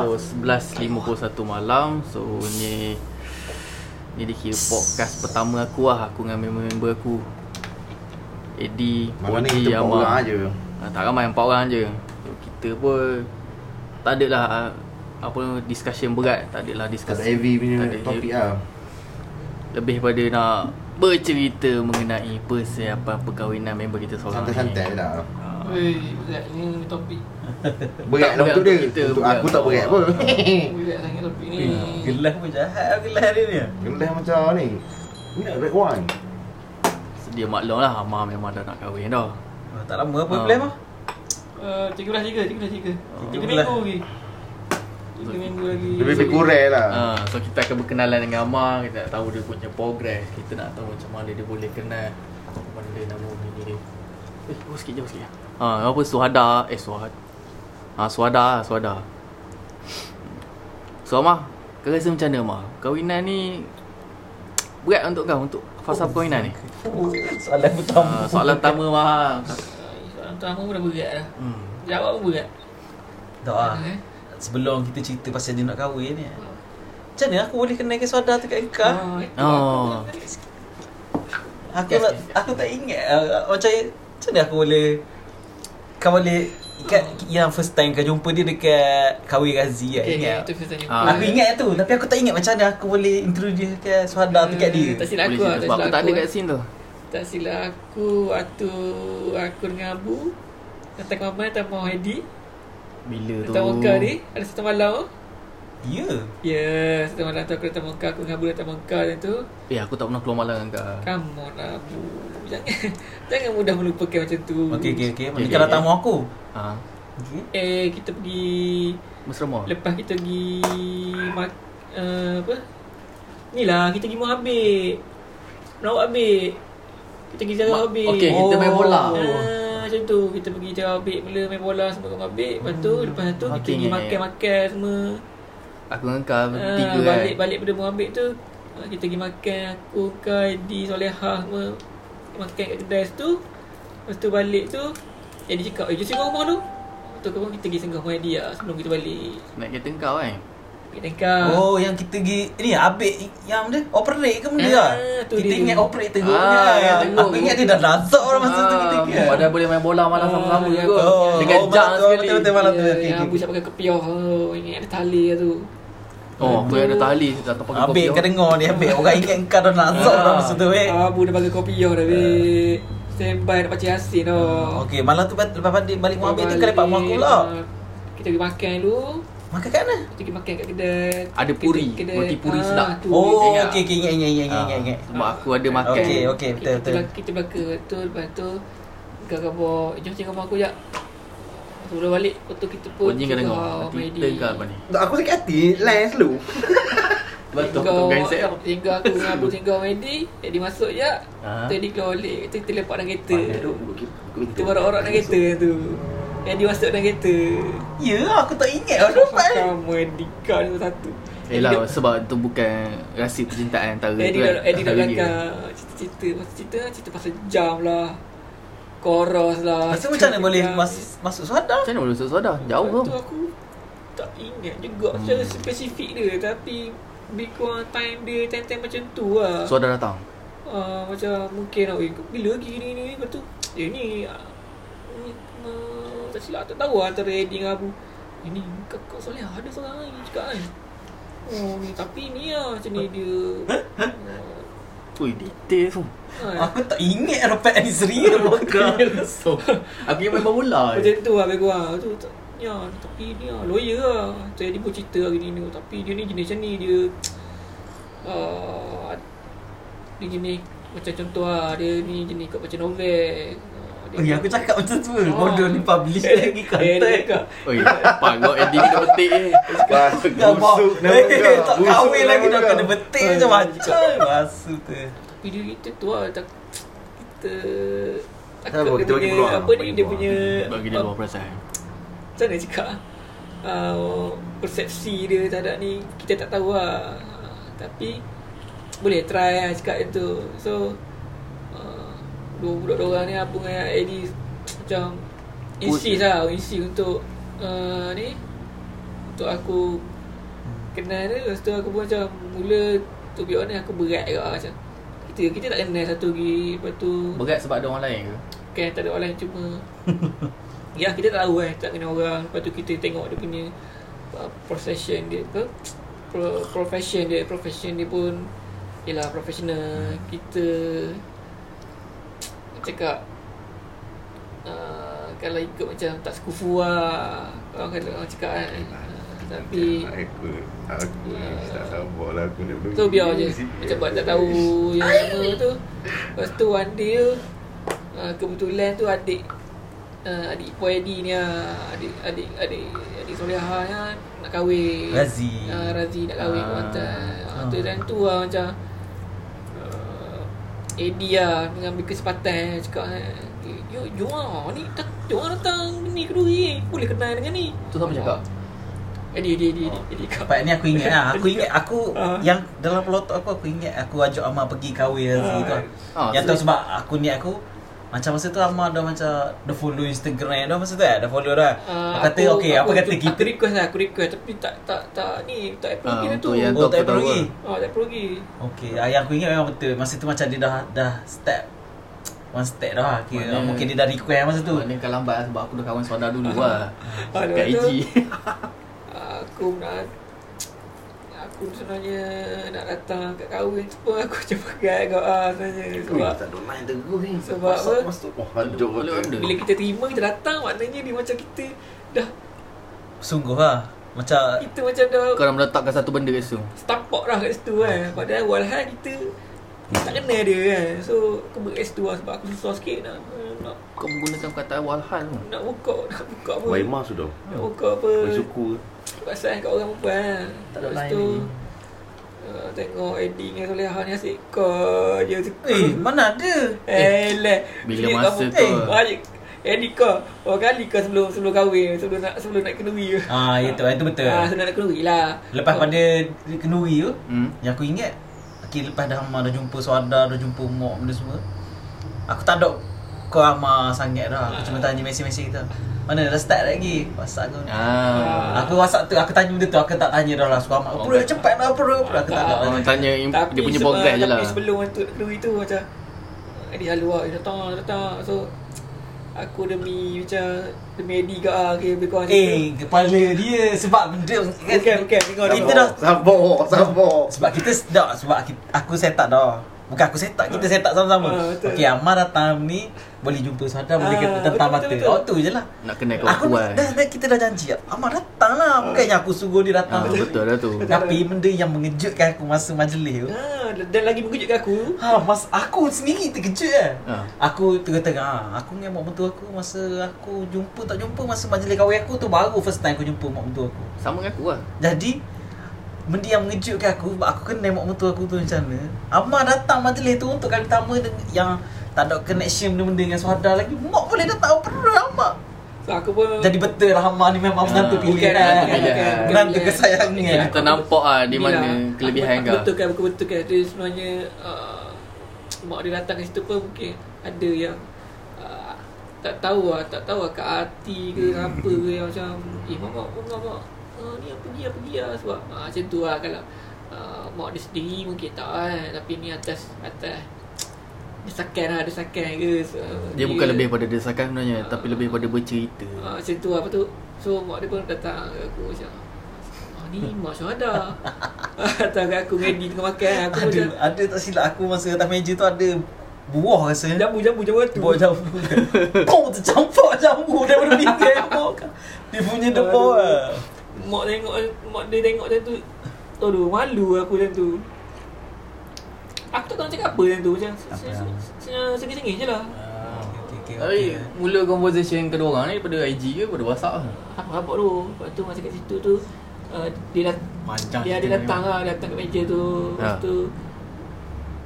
pukul 11.51 malam So ni Ni dikira podcast pertama aku lah Aku dengan member-member aku Eddie, Malam ni Koji, kita empat Amar. orang aje. ha, Tak ramai empat orang je so, Kita pun Tak ada lah ah, Apa discussion berat Tak ada lah Tak discussion ada heavy punya Tak topik heavy. lah. Lebih pada nak Bercerita mengenai Persiapan perkahwinan member kita seorang Santai-santai ni. dah. Ah. Weh, ni topik. Berat lah untuk dia. untuk kita, Untuk aku tak berat pun. Berat sangat topik ni. Gelas pun jahat gelas dia ni. Gelas macam ni. Ni nak red wine. Dia maklum lah Amar memang dah nak kahwin dah Oh, tak lama apa Ah. plan mah? Uh, tiga belas tiga, tiga belas tiga. Tiga minggu lagi. Tiga minggu lagi. Lebih kurang lah. Ha, so kita akan berkenalan dengan Amar Kita nak tahu dia punya progress Kita nak tahu macam mana dia boleh kenal Macam mana dia nama bini dia Eh, jauh sikit, jauh sikit Ha, apa Suhada Eh, Suhada Ha, Suhada lah, Suhada So, Amar Kau rasa macam mana, Amar? Kahwinan ni Berat untuk kau, untuk fasa perkahwinan ni? Soalan pertama. Ha, soalan pertama, Amar Uh, Soalan pertama pun dah berat dah. hmm. Jawab pun berat. Tak ah. Eh? Sebelum kita cerita pasal dia nak kahwin ni. Macam mana aku boleh kenalkan saudara tu kat? Ah, itu Oh. aku- Aku Yes, tak, yes. aku tak ingat macam macam mana aku boleh kau boleh kat yang first time kau jumpa dia dekat kahwin Razi kan Okay, ingat. itu first time Ah. Aku ingat tu tapi aku tak ingat macam mana aku boleh introduce ke saudara tu kat dia. Tak silap aku lah, tak sebab aku tak ada kat scene tu Tak silap aku waktu aku dengan Abu datang ke Mamat datang mau Hedi Bila tu datang Mekah ni ada satu malam Ya. Ya, satu malam tu aku datang Mekah aku dengan Abu datang Mekah dan tu Eh, aku tak pernah keluar malam dengan kau Come on Abu Jangan Jangan mudah melupakan macam tu Okey okey okey. Okay, Ni okay, kalau okay. tamu aku. Ha, Okey. Eh kita pergi mesra mall Lepas kita pergi mak, uh, Apa Ni lah kita pergi Muhabib Melawak Habib Kita pergi jaga Ma- Habib okey, kita main bola. Ah, Macam tu Kita pergi jaga Habib Mula main bola semua kat Habib Lepas tu Lepas tu kita pergi ingat, ingat. makan-makan semua Aku dengan kau Ah, bertiga kan? balik balik pada Muhabib tu ah, kita pergi makan aku Kai Di Solehah semua makan kat kedai tu lepas tu balik tu eh dia cakap eh jom singgah rumah tu? Tu kau kita pergi singgah rumah dia lah sebelum kita balik. Naik kereta kau kan? kita tengkar Oh yang kita pergi ni Abik yang dia operate ke benda Ah, lah. tu Kita dia. ingat operate teruk Ah, kan. teruk. Aku ingat dia dah lazak orang masa tu kita ingat. Padahal boleh main bola malam Ah, sama-sama ya, juga oh, Dengan oh, jam sekali betul, betul. malam tu. Ya, yang. Abu siap pakai kepiah oh, ini ada tali lah tu Oh, aku yang ada tali Datang pakai Abik kopi kau dengar ni Abik Orang ingat kau dah lazak Ah. orang masa tu eh. Abu dah pakai kopiah dah Bik Standby nak baca Yasin dah Okey, malam tu lepas balik balik Muhabib tu kau dapat mak aku lah. Ah, Kita pergi makan dulu Makan kat mana? Kita pergi makan kat kedai Ada puri, kedai, roti puri ah, sedap. tu. Oh, okey okey ingat ingat ingat ingat ingat. Sebab aku ada makan Okey, okey betul kita, betul. Kita, bakar tu Lepas tu Kau kau bawa Jom tengok aku sekejap Sebelum balik Lepas tu kita pun Kunci kau tengok Hati kau apa ni Aku sakit hati. Lain selalu. Betul Singgah- Betul gain set Singgah aku dengan Abu singgah Medi Jadi masuk je Ah. Tadi keluar balik Kita, kita lepak dalam kereta tu. Kita baru-orang dalam kereta tu Jadi masuk dalam kereta. Ya, aku tak ingat. Aku dapat. Kamu Edika ni satu. Yelah sebab tu bukan Rahsia percintaan antara Eddie tu kan Eddie dah dia. belakang Cerita-cerita Pasal cerita Cerita pasal jam lah. Koros lah Masa macam mana boleh Jam. masuk masuk suada? Macam mana boleh sudah Jauh Lepas tu tu aku Tak ingat juga Secara spesifik dia Tapi Lebih kurang time dia Time-time macam tu lah. Sudah datang? Uh, Macam mungkin lah "Eh, Bila lagi ni ni Lepas tu Eh ni ah, ni, uh, Tak silap tak tahu lah Antara Eddie dengan Abu Ini kakak Soleh ada seorang lagi Cakap kan. Oh ni Tapi ni lah Macam ni dia. Ui detail tu. Aku tak ingat serius. Bukan. so, Aku yang main bola Macam tu lah lebih kurang tu, tak- Ya, tapi ni lah, lawyer lah. Saya dia pun cerita hari ni ni. Tapi dia ni jenis macam ni Dia uh, Dia jenis Macam contoh lah. Dia ni jenis kat baca novel Oh ya aku cakap macam tu. Ah. Bodoh ni publish Eh, lagi Eh, dia content. cakap Oi, pangok Eddie kena betik eh. Gambar. busuk Eh, kau. tak Busuk kahwin lagi dah kau. kena betik macam macam. Masuk tu. Tapi dia kita tu lah tak, Kita Tak apa, Takut dia kita bagi punya peluang, Apa ni Dia punya Bagi dia luar perasaan. Macam mana cakap uh, Persepsi dia terhadap ni Kita tak tahu lah uh, Tapi Boleh try lah cakap macam tu So Dua budak dua orang ni Abu dengan Eddie Macam Insist lah Insist untuk uh, Ni Untuk aku Kenal dia. Lepas tu aku pun macam Mula To be honest aku berat juga macam Kita kita tak kenal satu lagi. Lepas tu Berat sebab ada orang lain ke? Kan tak ada orang lain cuma Ya kita tak tahu kan Tak kenal orang. Lepas tu kita tengok dia punya uh, Profession dia apa Pro, Profession dia Profession dia pun Yelah professional. Kita Cakap uh, Kalau ikut macam Tak sekufu lah. Orang kata orang cakap kan. Uh, Tapi Aku Aku tak sabar lah aku nak pergi Tu biar je. Macam buat tak tahu Yang lama tu. Lepas tu one day tu uh, Kebetulan tu adik uh, Adik Ipua Eddie ni lah. Adik Adik Adik Adik Soleha ni lah Nak kahwin. Razi. uh, Razi nak kahwin Ah. ah. Kuantan. Uh, Tu dan tu lah macam uh, Eddie lah Mengambil kesempatan Cakap eh, Yo, jom lah Ni tak, jom lah datang Ni kedua ni Boleh kenal dengan ni Tu siapa cakap? Eddie Eddie Eddie Eddie, Eddie kau Part ni aku ingat lah Aku ingat aku Ah. Yang dalam pelotok aku Aku ingat aku ajak Amar pergi kahwin Ah. gitu Ah, Yang tu sebab aku niat aku Macam masa tu Amar dah macam Dah follow Instagram dah masa tu eh? Dah follow dah. Ah, Aku kata okay Apa kata kita? Aku request lah Aku request. Tapi tak tak tak ni Tak approve Ah, kita untuk tu. yang Oh tak aku tahu pergi Oh tak approve lagi. Okay ah, Yang aku ingat memang betul. Masa tu macam dia dah Dah step One step dah lah Kira. Mana- Mungkin dia dah request masa tu. Maknanya kau lambat lah sebab aku dah kawan saudara dulu lah. Ah, Kat IG Aku nak Aku sebenarnya Nak datang kat kahwin tu pun Aku macam pegat kau ah sebenarnya. Sebab Tak ada line terus ni. Sebab apa? Masuk Oh kata. Bila kita terima Kita datang Maknanya dia macam kita Dah Sungguh lah. Macam Kita macam dah Kau dah meletakkan satu benda kat situ? Stampak dah kat situ kan Padahal walhal kita Tak kenal dia kan So Aku ber situ lah Sebab aku susah sikit nak Nak, Kau menggunakan perkataan walhal nak buka Nak buka apa. Waima sudah. Nak buka apa. Wai Pasal kat orang perempuan. Tak ada lain tu lagi. uh, Tengok Eddie dengan Soleha ni asyik Kau je suka Eh mana ada? Eh lah Bila masa kamu- tu- Eh Baik Eddie kau Berapa kali kau sebelum sebelum kahwin Sebelum nak sebelum nak kenduri Ah itu itu betul. Ah, sebelum nak kenduri lah. Lepas pada kenduri tu Hmm. Yang aku ingat Okay lepas dah Amar dah jumpa Suada Dah jumpa Mok benda semua Aku tak ada Kau Amar sangat dah. Aku cuma tanya mesej-mesej kita. Mana dah start lagi? WhatsApp aku Ah. Aku WhatsApp tu Aku tanya benda tu Aku tak tanya dah lah. Suka Amar Oh, Bro tak. cepat lah bro Bro aku tak Orang tanya Tapi dia punya progress je lah. Tapi sebelum untuk kenduri tu macam Eddie selalu lah Dia datang datang. So Aku demi macam Demi Eddie ke lah Okay lebih kurang Eh kepala dia Sebab benda tu. Bukan bukan Tengok Kita dah Sabar Sabar Sebab kita tak Sebab kita, aku set up dah. Bukan aku set up Kita set up sama-sama. Ah, betul. Okay Amar datang ni Boleh jumpa Suada Boleh Ah, kata tentang betul, mata betul, betul. Oh tu je lah Nak kenal Aku kawan-kawan dah, dah, kita dah janji Amar datang lah Bukannya aku suruh dia ah, datang Betul dah tu Tapi benda yang mengejutkan aku Masa majlis tu Ah, dan lagi mengejutkan aku Ha, mas aku sendiri terkejut eh. Ah. Aku tengah-tengah ah, aku dengan mak mentua aku masa aku jumpa tak jumpa masa majlis kahwin aku tu baru first time aku jumpa mak mentua aku. Sama dengan aku lah Jadi benda yang mengejutkan aku sebab aku kenal mak mentua aku tu macam mana. Amar datang majlis tu untuk kali pertama yang tak ada connection benda-benda dengan saudara lagi. Mak boleh datang perlu Amar. So aku pun Jadi betul lah Amar ni memang menantu Ah, pilihan. bukan, kan. bukan, bukan, Menantu bukan. kesayangan. Kita nampak lah di mana kelebihan aku, kau aku betul kan Aku betul kan Dia sebenarnya uh, Mak dia datang ke situ pun Mungkin ada yang uh, Tak tahu lah Tak tahu lah kat hati ke Hmm. Apa ke yang macam Eh mak mak mak mak uh, Ni apa pergi apa lah Sebab uh, macam tu lah Kalau uh, Mak dia sendiri mungkin tak kan Tapi ni atas Atas Desakan lah Desakan ke so, Dia bukan lebih pada desakan sebenarnya Tapi lebih pada bercerita. Ah, macam tu apa tu? So mak dia pun datang ke aku macam ah, Ni mak syuhada. Datang kat aku ready tengah makan Aku Ada macam ada tak silap aku masa atas meja tu ada buah rasanya. Jambu jambu jambu tu Buah jambu. Kau tercampak jambu daripada pinggir Dia punya debor lah. Mak tengok Mak dia tengok macam tu Aduh malu aku macam tu Aku tak tahu nak cakap apa macam tu Macam Apa? Sengih-sengih je lah. Tapi mula conversation kedua orang ni Daripada IG ke daripada WhatsApp lah Apa-apa tu. Lepas tu masa kat situ tu uh, Dia dah Panjang Dia ada cerita datang lah Datang kat meja tu. Lepas Ha. tu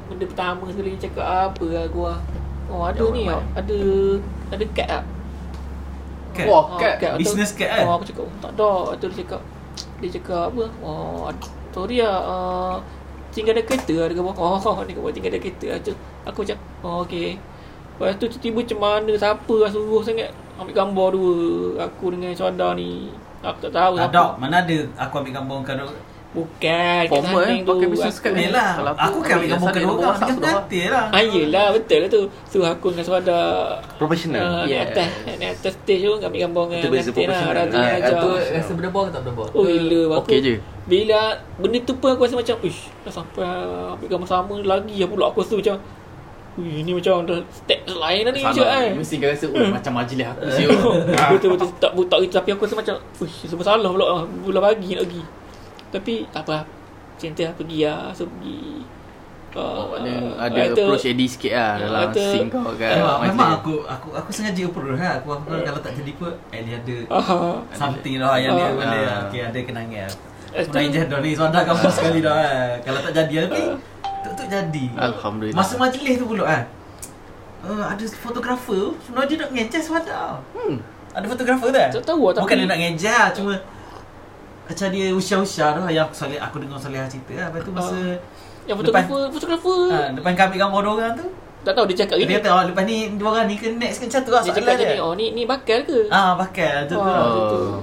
Benda pertama sekali dia cakap apa lah aku lah Oh ada Yang ni tau Ada Ada kad tak Cat? Wah Ah, kad. Lepas tu- Business cat kan? Oh aku cakap tak ada. Lepas tu dia cakap Dia cakap apa? Oh sorry lah uh, Tinggal ada kereta lah. Dia kata Oh dia kata tinggal ada kereta lah Aku macam Oh okay Lepas tu tiba-tiba macam mana Siapa lah suruh sangat. Ambil gambar dua. Aku dengan Syuhada ni. Aku tak tahu Tak ada, mana ada aku ambil gambar kau. Bukan Formal, eh, pakai business card ni. Yelah, Kalau aku kan ambil gambar kan WhatsApp dengan tu lah. lah. Ah yelah betul lah tu. So aku dengan Syuhada Professional. uh, Yeah. Di atas Di atas stage tu Ambil gambar dengan Itu beza Nanti lah professional. Razi Ah, ajar tu rasa berdebar ke tak berdebar? Oh gila aku, Okey je. Bila Benda tu pun aku rasa macam Ish Dah sampai Ambil gambar sama lagi lah pula Aku rasa macam Ui, ni macam dah step lain dah ni macam Salah. kan Mesti kau rasa "Ui, macam majlis aku siul. Betul-betul tak tak gitu Tapi aku rasa macam Uish serba salah pula Pula bagi nak pergi Tapi tak apa Macam tu lah pergi lah So pergi Oh, Ah, ah, ada kata- approach Eddie sikit lah Ya, dalam kata- scene kau kan. Memang, majlis. memang aku aku aku sengaja approach lah. Aku aku kalau tak jadi pun Ali ada Ah, something dah yang dia Ah. boleh. Ah. Okey ada kenangan. Eh, Pernah tu- ijaz dah ni Suara kampus sekali dah eh. Kalau tak jadi tapi Tuk-tuk jadi Alhamdulillah. Masa majlis tu pula kan uh, Ada fotografer Sebenarnya dia nak ngejar Suara Hmm. Ada fotografer tu eh? Tak tahu lah, tapi- Bukan dia nak ngejar Cuma Macam dia usia-usia tu Yang aku, salih, aku dengar Salihah cerita lah. Lepas tu masa Yang Depan- fotografer. Fotografer ha, Depan kami gambar dua orang tu. Tak tahu dia cakap Dia gini kata oh, lepas ni Dua orang ni ke next ke macam tu lah Dia cakap dia. gini Oh ni ni bakal ke? Ah pakai tu tu Oh. lah Oh.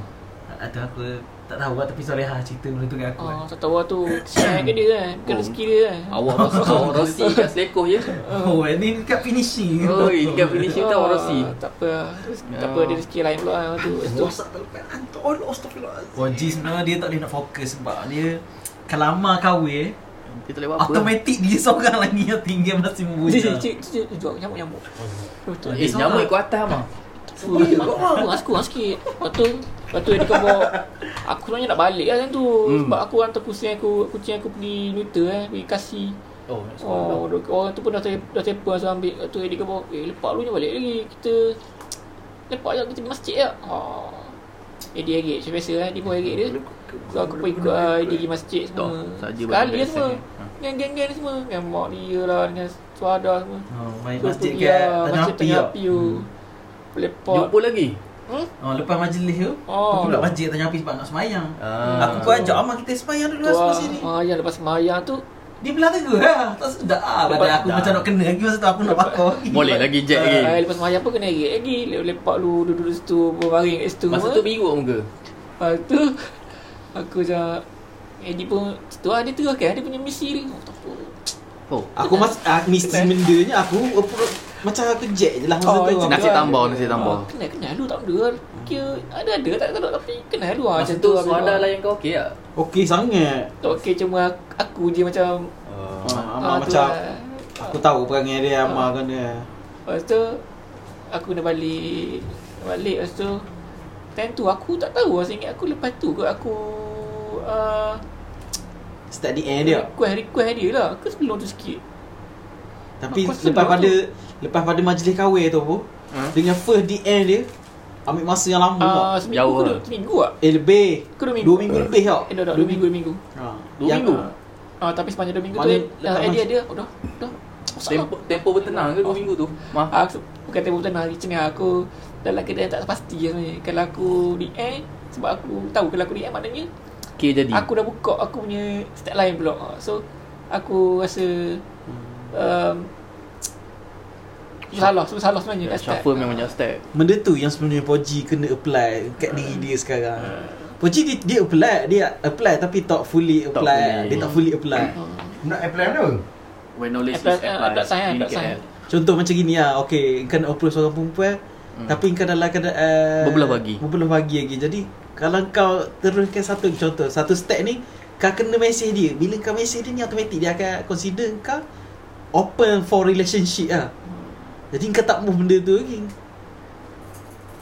Atau aku tak tahu lah Tapi Salihah cerita benda tu kat aku Oh, kan. tak tahu lah tu Share ke dia kan Bukan Oh. rezeki dia kan Awak Rossi, awak Rossi kat selekoh je. Oh ni dekat finishing Oh, dekat finishing awak Rossi. Ah, Tak apa lah Rezeki- Tak apa dia rezeki lain pula lah tu tu hantu. Oh. OG sebenarnya dia tak boleh nak fokus Sebab dia Kalau lama kahwin Dia tak boleh buat apa. Automatik dia seorang lagi yang tinggal masih Cik memuja cik cik cik Jual nyamuk-nyamuk Betul Eh, nyamuk ikut atas mah. Aku aku aku sikit. Lepas tu Lepas tu dia kata Aku sebenarnya nak balik lah tu. Hmm. Sebab aku hantar kucing aku Kucing aku pergi neuter eh Pergi kasih. Oh, Oh, orang, orang tu pun dah tep, dah tepa so ambil. Lepas tu dia kata Eh lepak lu je balik lagi. Kita Lepak je kita pergi masjid je. Oh. Eh dia erik Macam biasa eh. Dia pun erik dia. So aku pun ikut lah Dia pergi masjid semua. Sekali lah semua. ni. Ha. Dengan geng-geng ni semua. Dengan mak dia lah Dengan suada semua. Oh, main So, masjid kat lah, Tanah Masjid Api Tanah tak? Api tu Lepak Jumpa lagi. hmm? Oh, lepas majlis tu Oh. Aku pula masjid Tanah Api sebab nak semayang Ah. Aku pun ajak Amal kita semayang dulu lah sini ah, Yang lepas semayang tu Dia belah tegur lah Tak sedap lah Badan Lepas- aku macam nak kena lagi Masa tu aku nak bakar lagi Boleh lagi jet lagi. Lepas semayang pun kena erik lagi Lepak lu duduk-duduk situ Berbaring kat situ Masa tu biru muka. Lepas tu Aku macam Eddie pun Tu lah dia terus kan Dia punya misi dia oh, tak apa Oh. Aku mas ah, misi bendanya aku macam aku jet je lah masa Oh, tu. macam Nasi tu lah. tambah, nasi tambah. Ah, Kenal kenal lu tak ada Kira ada-ada tak ada Tapi kenal lu lah Masa macam tu lah, suara memang. layan kau okey tak? Okey sangat. Tak okey cuma aku, aku je macam Amal tu macam lah. aku tahu perangai dia Amal kan dia. Lepas tu Aku kena balik Balik lepas tu Time tu aku tak tahu lah Seingat aku lepas tu kot aku uh, Start end dia. Request request dia lah Ke sebelum tu sikit Tapi Aku lepas tu. Lepas pada majlis kahwin tu pun Ha? dengan first di end dia ambil masa yang lama uh, uh, Seminggu Jauh ke lah. dua Seminggu tak? Eh lebih. Ke dua minggu? Dua minggu lebih tau. Eh dah dah dua minggu dua minggu Ha. Dua Yang- minggu? Ah tapi sepanjang dua minggu Mana tu eh, dia dia oh, dah dah. Tempo tempo bertenang ke 2 minggu tu? Mah. Ah, Aku bukan tempoh betul hari Cina aku dalam keadaan tak pasti sebenarnya. Kalau aku di end sebab aku tahu kalau aku di end maknanya Okey jadi. aku dah buka aku punya step lain pula. Ah, So aku rasa um, salah, semua salah sebenarnya kat start. Shuffle memang just step. Benda tu yang sebenarnya Poji kena apply kat diri dia sekarang. Poji dia, dia apply, dia apply tapi tak fully Tak apply. fully. Dia tak fully apply. Nak apply mana? When knowledge Apply- is eh, applied. apply sign, Ini apply sign. KL. Contoh macam gini lah Okay Kau nak approach seorang perempuan hmm. Tapi kau dalam keadaan Berbelah bagi. Berbelah bagi lagi Jadi Kalau kau teruskan satu Contoh Satu step ni Kau kena mesej dia Bila kau mesej dia ni Automatik dia akan consider kau Open for relationship lah Jadi kau tak move benda tu lagi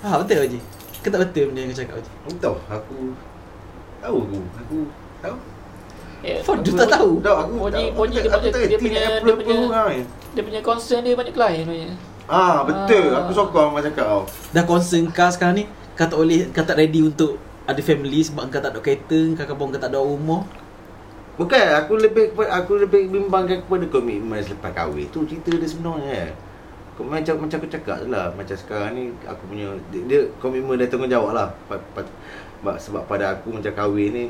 Ha betul Haji Kau tak betul benda yang kau cakap Haji Aku tahu. Aku tahu aku. Aku tahu. Eh, Fuck, dia tak tahu Tahu aku. Poji-. Poji Aku dia tak- aku punya- tak dia punya- dia punya- apa orang. dia punya concern dia banyak klien sebenarnya. Ah betul. Ah. Aku sokong macam cakap kau. Dah concern kau sekarang ni Kau tak boleh Kau tak ready untuk Ada family Sebab kau tak ada kereta Kau kampung kau tak ada rumah Bukan, aku lebih aku lebih bimbangkan kepada komitmen selepas kahwin. Tu cerita dia sebenarnya. Macam macam aku cakap je lah Macam sekarang ni aku punya dia, dia komitmen dan tanggungjawab lah sebab, pada aku macam kahwin ni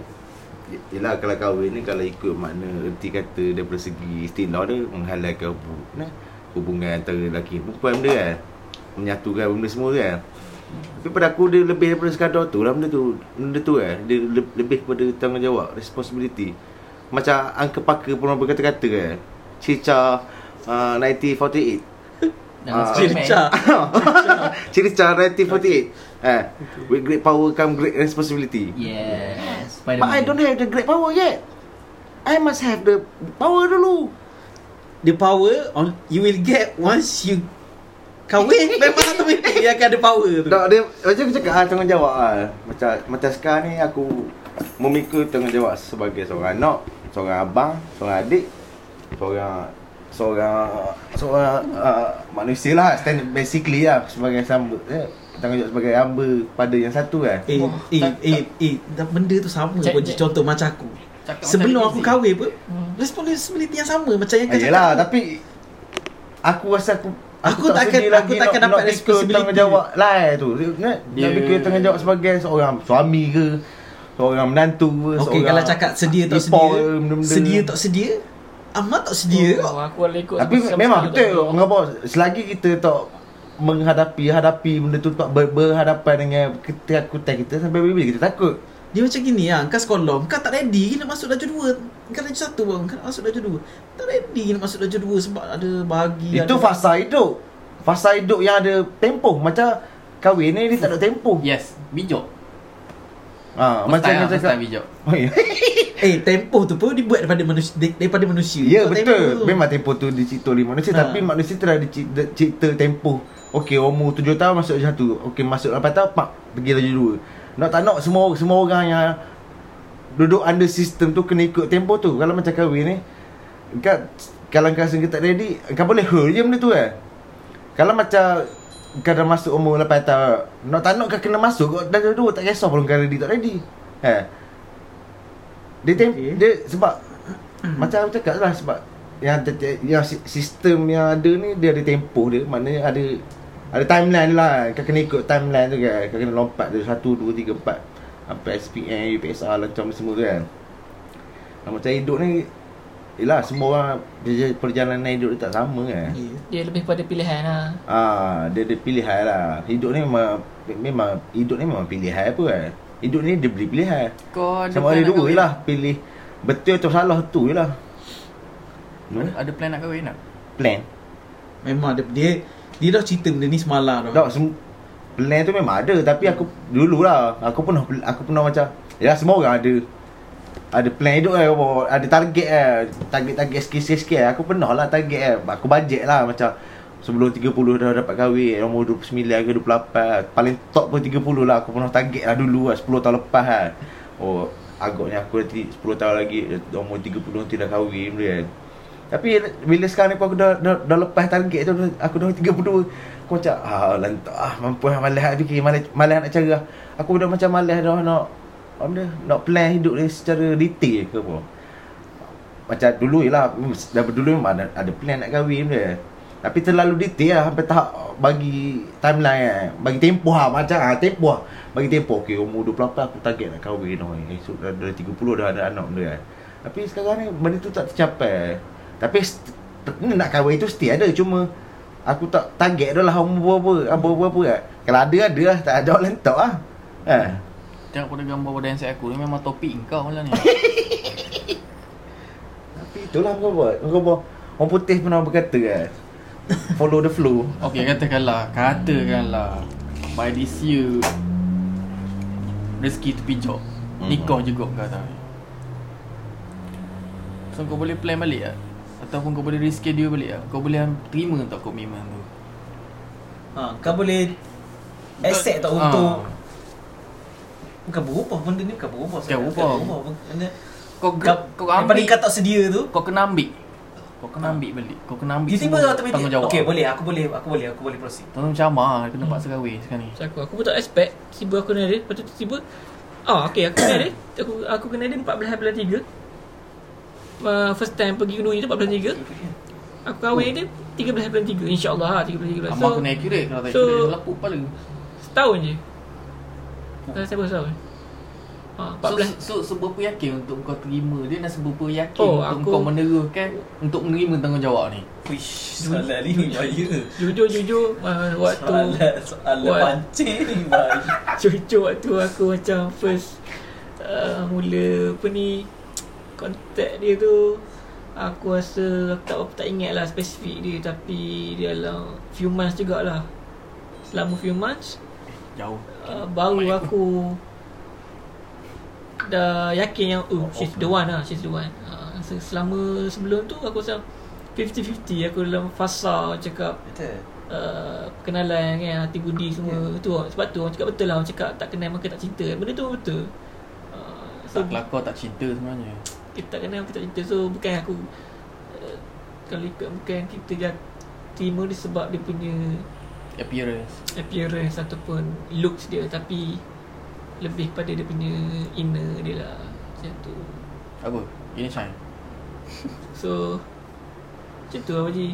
Yelah kalau kahwin ni kalau ikut makna erti kata daripada segi istilah dia menghalalkan hubungan, hubungan antara lelaki perempuan benda kan Menyatukan benda semua kan Tapi pada aku dia lebih daripada sekadar tu lah benda tu. Benda tu eh. Dia le- lebih kepada tanggungjawab, responsibility. Macam Uncle Parker pernah berkata-kata eh. Cica uh, 1948. Dalam Ah. Spiderman. Circa. Cica 1948. Eh, with great power come great responsibility. Yes. But I don't have the great power yet. I must have the power dulu. The power on you will get once you kahwin memang automatic dia akan ada power tu. Tak, dia macam aku cakap ah tanggungjawab ah. Macam macam sekarang ni aku memikul tanggungjawab sebagai seorang anak, seorang abang, seorang adik, seorang seorang seorang uh, manusia lah stand basically lah sebagai hamba eh, tanggungjawab sebagai hamba pada yang satu kan. Eh, eh, tak- eh, eh, dah benda tu sama Cek- pun cek. contoh macam aku. Cakap Sebelum macam aku kahwin pun, Hmm. responsibility yang sama macam yang Ah, kau yelah, cakap. tapi aku rasa aku Aku takkan- sedih aku takkan nak, dapat responsibility. tanggungjawab lain tu. Dia, nak, Dia- nak fikir tanggungjawab sebagai seorang suami ke, seorang menantu ke, Okey, seorang kalau cakap sedia tak sedia, sedia tak sedia, amat tak sedia Oh, kau. aku boleh ikut Tapi memang betul orang apa selagi kita tak menghadapi hadapi benda tu tak ber, berhadapan dengan ketakutan kita sampai bila kita takut. Dia macam gini lah, kau sekolah, kau tak ready nak masuk darjah 2. Kau darjah 1 bang, kau nak masuk darjah 2. Tak ready nak masuk darjah 2 sebab ada bahagi. Itu ada fasa hidup. Fasa hidup yang ada tempoh macam kahwin ni dia tak ada tempoh. Yes. Bijak. Ha, First macam time lah, first cakap. time bijak. Oh, ya. Eh, tempoh tu pun dibuat daripada manusia daripada manusia. Ya Bukan betul. tempoh tu. Memang tempoh tu dicipta oleh manusia Ha. tapi manusia telah dicipta, tempoh. Okey, umur 7 tahun masuk 1. Okey, masuk 8 tahun pak pergi darjah 2. Nak tak nak semua semua orang yang duduk under sistem tu kena ikut tempoh tu. Kalau macam kahwin ni kau kalau kau rasa kau tak ready, kau boleh hold je benda tu eh. Kalau macam kau dah masuk umur 8 tahun, nak tak nak kau kena masuk kau darjah 2 tak kisah belum kau ready tak ready. Eh. Dia tem- Okey. dia sebab macam aku cakap lah sebab yang yang si- sistem yang ada ni dia ada tempoh dia maknanya ada ada timeline lah kau kena ikut timeline tu kan kau kena lompat dari 1 2 3 4 sampai SPM UPSR lancam semua tu kan macam hidup ni Yelah semua orang perja- perjalanan hidup dia tak sama kan Ya. Dia lebih pada pilihan lah Ah, dia ada pilihan lah. Hidup ni memang memang hidup ni memang pilihan apa kan. Hidup ni dia beri pilihan. Kau ada Sama ada dua lah Pilih Betul atau salah tu je lah Ada, ada plan nak kahwin tak? Plan Memang dia, dia dia dah cerita benda ni semalam dah. Tak sem- Plan tu memang ada Tapi aku Dululah Aku pernah Aku pernah macam Ya semua orang ada Ada plan hidup eh Ada target eh Target-target sikit-sikit eh. Aku pernah lah target eh. Aku bajet lah macam Sebelum 30 dah dapat kahwin Umur 29 ke 28 Paling top pun 30 lah. Aku pernah target lah dulu lah 10 tahun lepas kan. Oh Agaknya aku nanti 10 tahun lagi Umur 30 nanti dah kahwin benda kan. Tapi bila sekarang ni aku dah, dah, dah lepas target tu Aku dah 32 Aku macam ah lantak ah mampu lah malas nak fikir malas, malas nak cara. Aku dah macam malas dah nak benda, nak plan hidup ni secara detail ke apa? Macam dulu je lah Dah dulu memang ada, ada plan nak kahwin dia. Tapi terlalu detail lah Sampai tahap bagi timeline kan Bagi tempoh lah Macam ah, tempoh lah. Bagi tempoh Okay umur 28 aku target nak kahwin oh, Esok dah, dah 30 dah ada anak dia kan Tapi sekarang ni benda tu tak tercapai. Tapi nak kahwin tu mesti ada Cuma Aku tak target dah lah umur berapa Umur berapa kan Kalau ada ada lah Tak ada orang lentok lah. Eh Tengok pada gambar pada handset aku ni memang topik kau lah ni. Tapi itulah kau buat Kau buat Orang putih pernah berkata kan Follow the flow Okey katakanlah, katakanlah by this year rezeki tu pijak. Hmm. Nikah juga kata. So kau boleh plan balik tak? Ataupun kau boleh reschedule balik tak? Kau boleh terima tak komitmen tu? Ha, kau boleh accept tak untuk bukan berubah benda ni bukan berubah. Bukan berubah. Bukan Benda Kau kau, kau daripada ambil kau tak sedia tu kau kena ambil. Kau kena ambil balik. Kau kena ambil Tiba-tiba semua automatic tanggungjawab. Okay boleh aku boleh Aku boleh Aku boleh proceed Tuan macam Amar kena paksa kahwin sekarang ni. Macam aku Aku pun tak expect Tiba aku kena dia Lepas tu tiba Ah okay aku kena dia Aku aku kena dia 14 bulan 3 uh, First time pergi gunung itu 14 bulan 3 Aku kahwin dia 13 bulan 3 InsyaAllah lah 13 bulan 3 Amar kena accurate kalau tak so- accurate lapuk kepala. Setahun je Dah siapa setahun ha, So, 14 so, seberapa yakin untuk kau terima dia dan seberapa yakin Oh, untuk aku- kau meneruskan untuk menerima tanggungjawab ni? Wish, soalan ni bahaya. Jujur jujur uh, Waktu Soalan, soalan What? pancing ni bahaya. Jujur waktu aku macam First uh, Mula Apa ni Contact dia tu Aku rasa Aku tak, aku tak ingat lah Spesifik dia Tapi Dia dalam Few months jugalah Selama few months Jauh. uh, Baru aku Dah yakin yang Oh she's the one lah She's the one uh, Selama sebelum tu Aku rasa 50-50 Aku dalam fasa Cakap Betul. uh, Perkenalan kan Hati budi semua yeah. tu Sebab tu orang cakap betul lah Orang cakap tak kenal maka tak cinta Benda tu betul uh, So Tak kelakar tak cinta sebenarnya. kita tak kenal maka tak cinta So bukan aku uh, Kalau ikut bukan kita dah Terima dia sebab dia punya Appearance. Appearance ataupun Looks dia Tapi Lebih pada dia punya Inner dia lah Macam tu Apa? Ini shine. So Macam tu lah Haji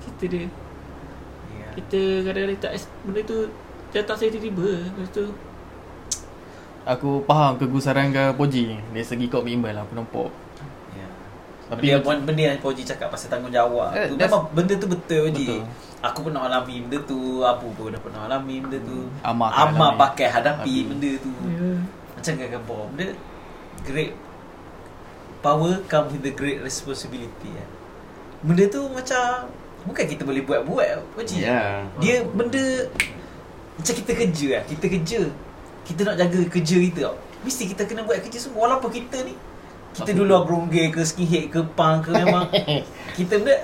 Cerita dia Ya. Kita kadang-kadang tak Benda tu Datang saya tiba-tiba Lepas tu Aku faham kegusaran ke Poji Dari segi komitmen lah aku nampak Ya. Tapi benda, benda yang Poji cakap pasal tanggungjawab Eh, tu memang benda tu betul Poji. Betul. Aku pernah alami benda tu, Abu pun dah pernah alami benda tu. Amak akan Amak alami. pakai hadapi Hadapi. benda tu. Ya Macam kata bom Dia Great Power come with the great responsibility eh. Benda tu macam Bukan kita boleh buat-buat Haji Ya. Dia benda Macam kita kerja lah Kita kerja Kita nak jaga kerja kita tau Mesti kita kena buat kerja semua Walaupun kita ni Kita dulu berunggil ke skinhead ke punk ke memang Kita benda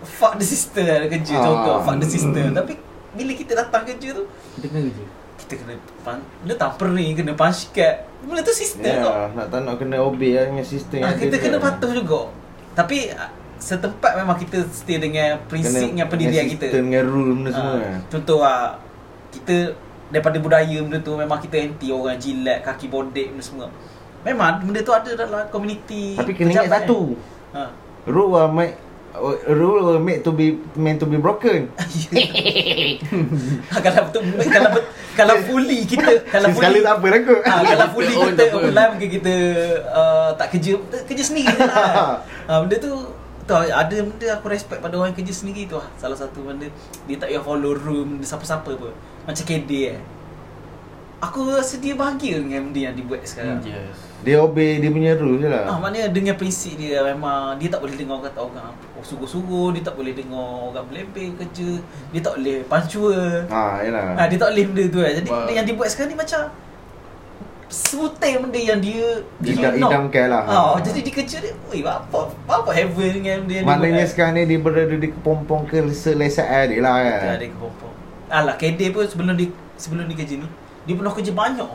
Fuck the system lah kerja Ah. Contoh fuck the system Tapi Bila kita datang kerja tu Kita kena kerja kita kena pan, benda tampering, kena punch card. Benda tu sistem Ya, tau. nak tak nak kena obey lah dengan sistem Ah, kita kena tu. patuh juga. Tapi ah, setempat memang kita stay dengan prinsip dengan pendirian dengan kita. Sistem dengan rule benda semua. Ah, contoh ah kita daripada budaya benda tu memang kita anti orang jilat, kaki bodek benda semua. Memang benda tu ada dalam komuniti. Tapi kena ingat satu. eh. Ha. Rule were made rule were made to be meant to be broken. Ah, kalau betul kalau bet- kalau fully kita kalau fully tak apa kot. Ha, kalau fully Oh, kita online mungkin kita uh, tak kerja kerja sendiri je lah. ha, benda tu tu ada benda aku respect pada orang yang kerja sendiri tu lah. Salah satu benda dia tak payah follow room siapa-siapa pun. Macam KD eh. Aku rasa dia bahagia dengan benda yang dibuat sekarang. Yes Dia obey dia punya rule je lah. Ah, maknanya dengan prinsip dia memang dia tak boleh dengar kata orang oh, suruh-suruh, dia tak boleh dengar orang melebih kerja, dia tak boleh pancua. Ha, yalah. Ha, dia tak boleh benda tu kan. Jadi benda yang dibuat sekarang ni macam sebutai benda yang dia Idam- nak. idamkan lah. Ha, jadi dia kerja dia, oi apa apa heaven dengan benda yang Maknanya dia sekarang ni dia berada di kepompong selesai dia lah buat. kan. Dia ada kepompong. Alah, KD pun sebelum dia sebelum dia kerja ni, dia pernah kerja banyak.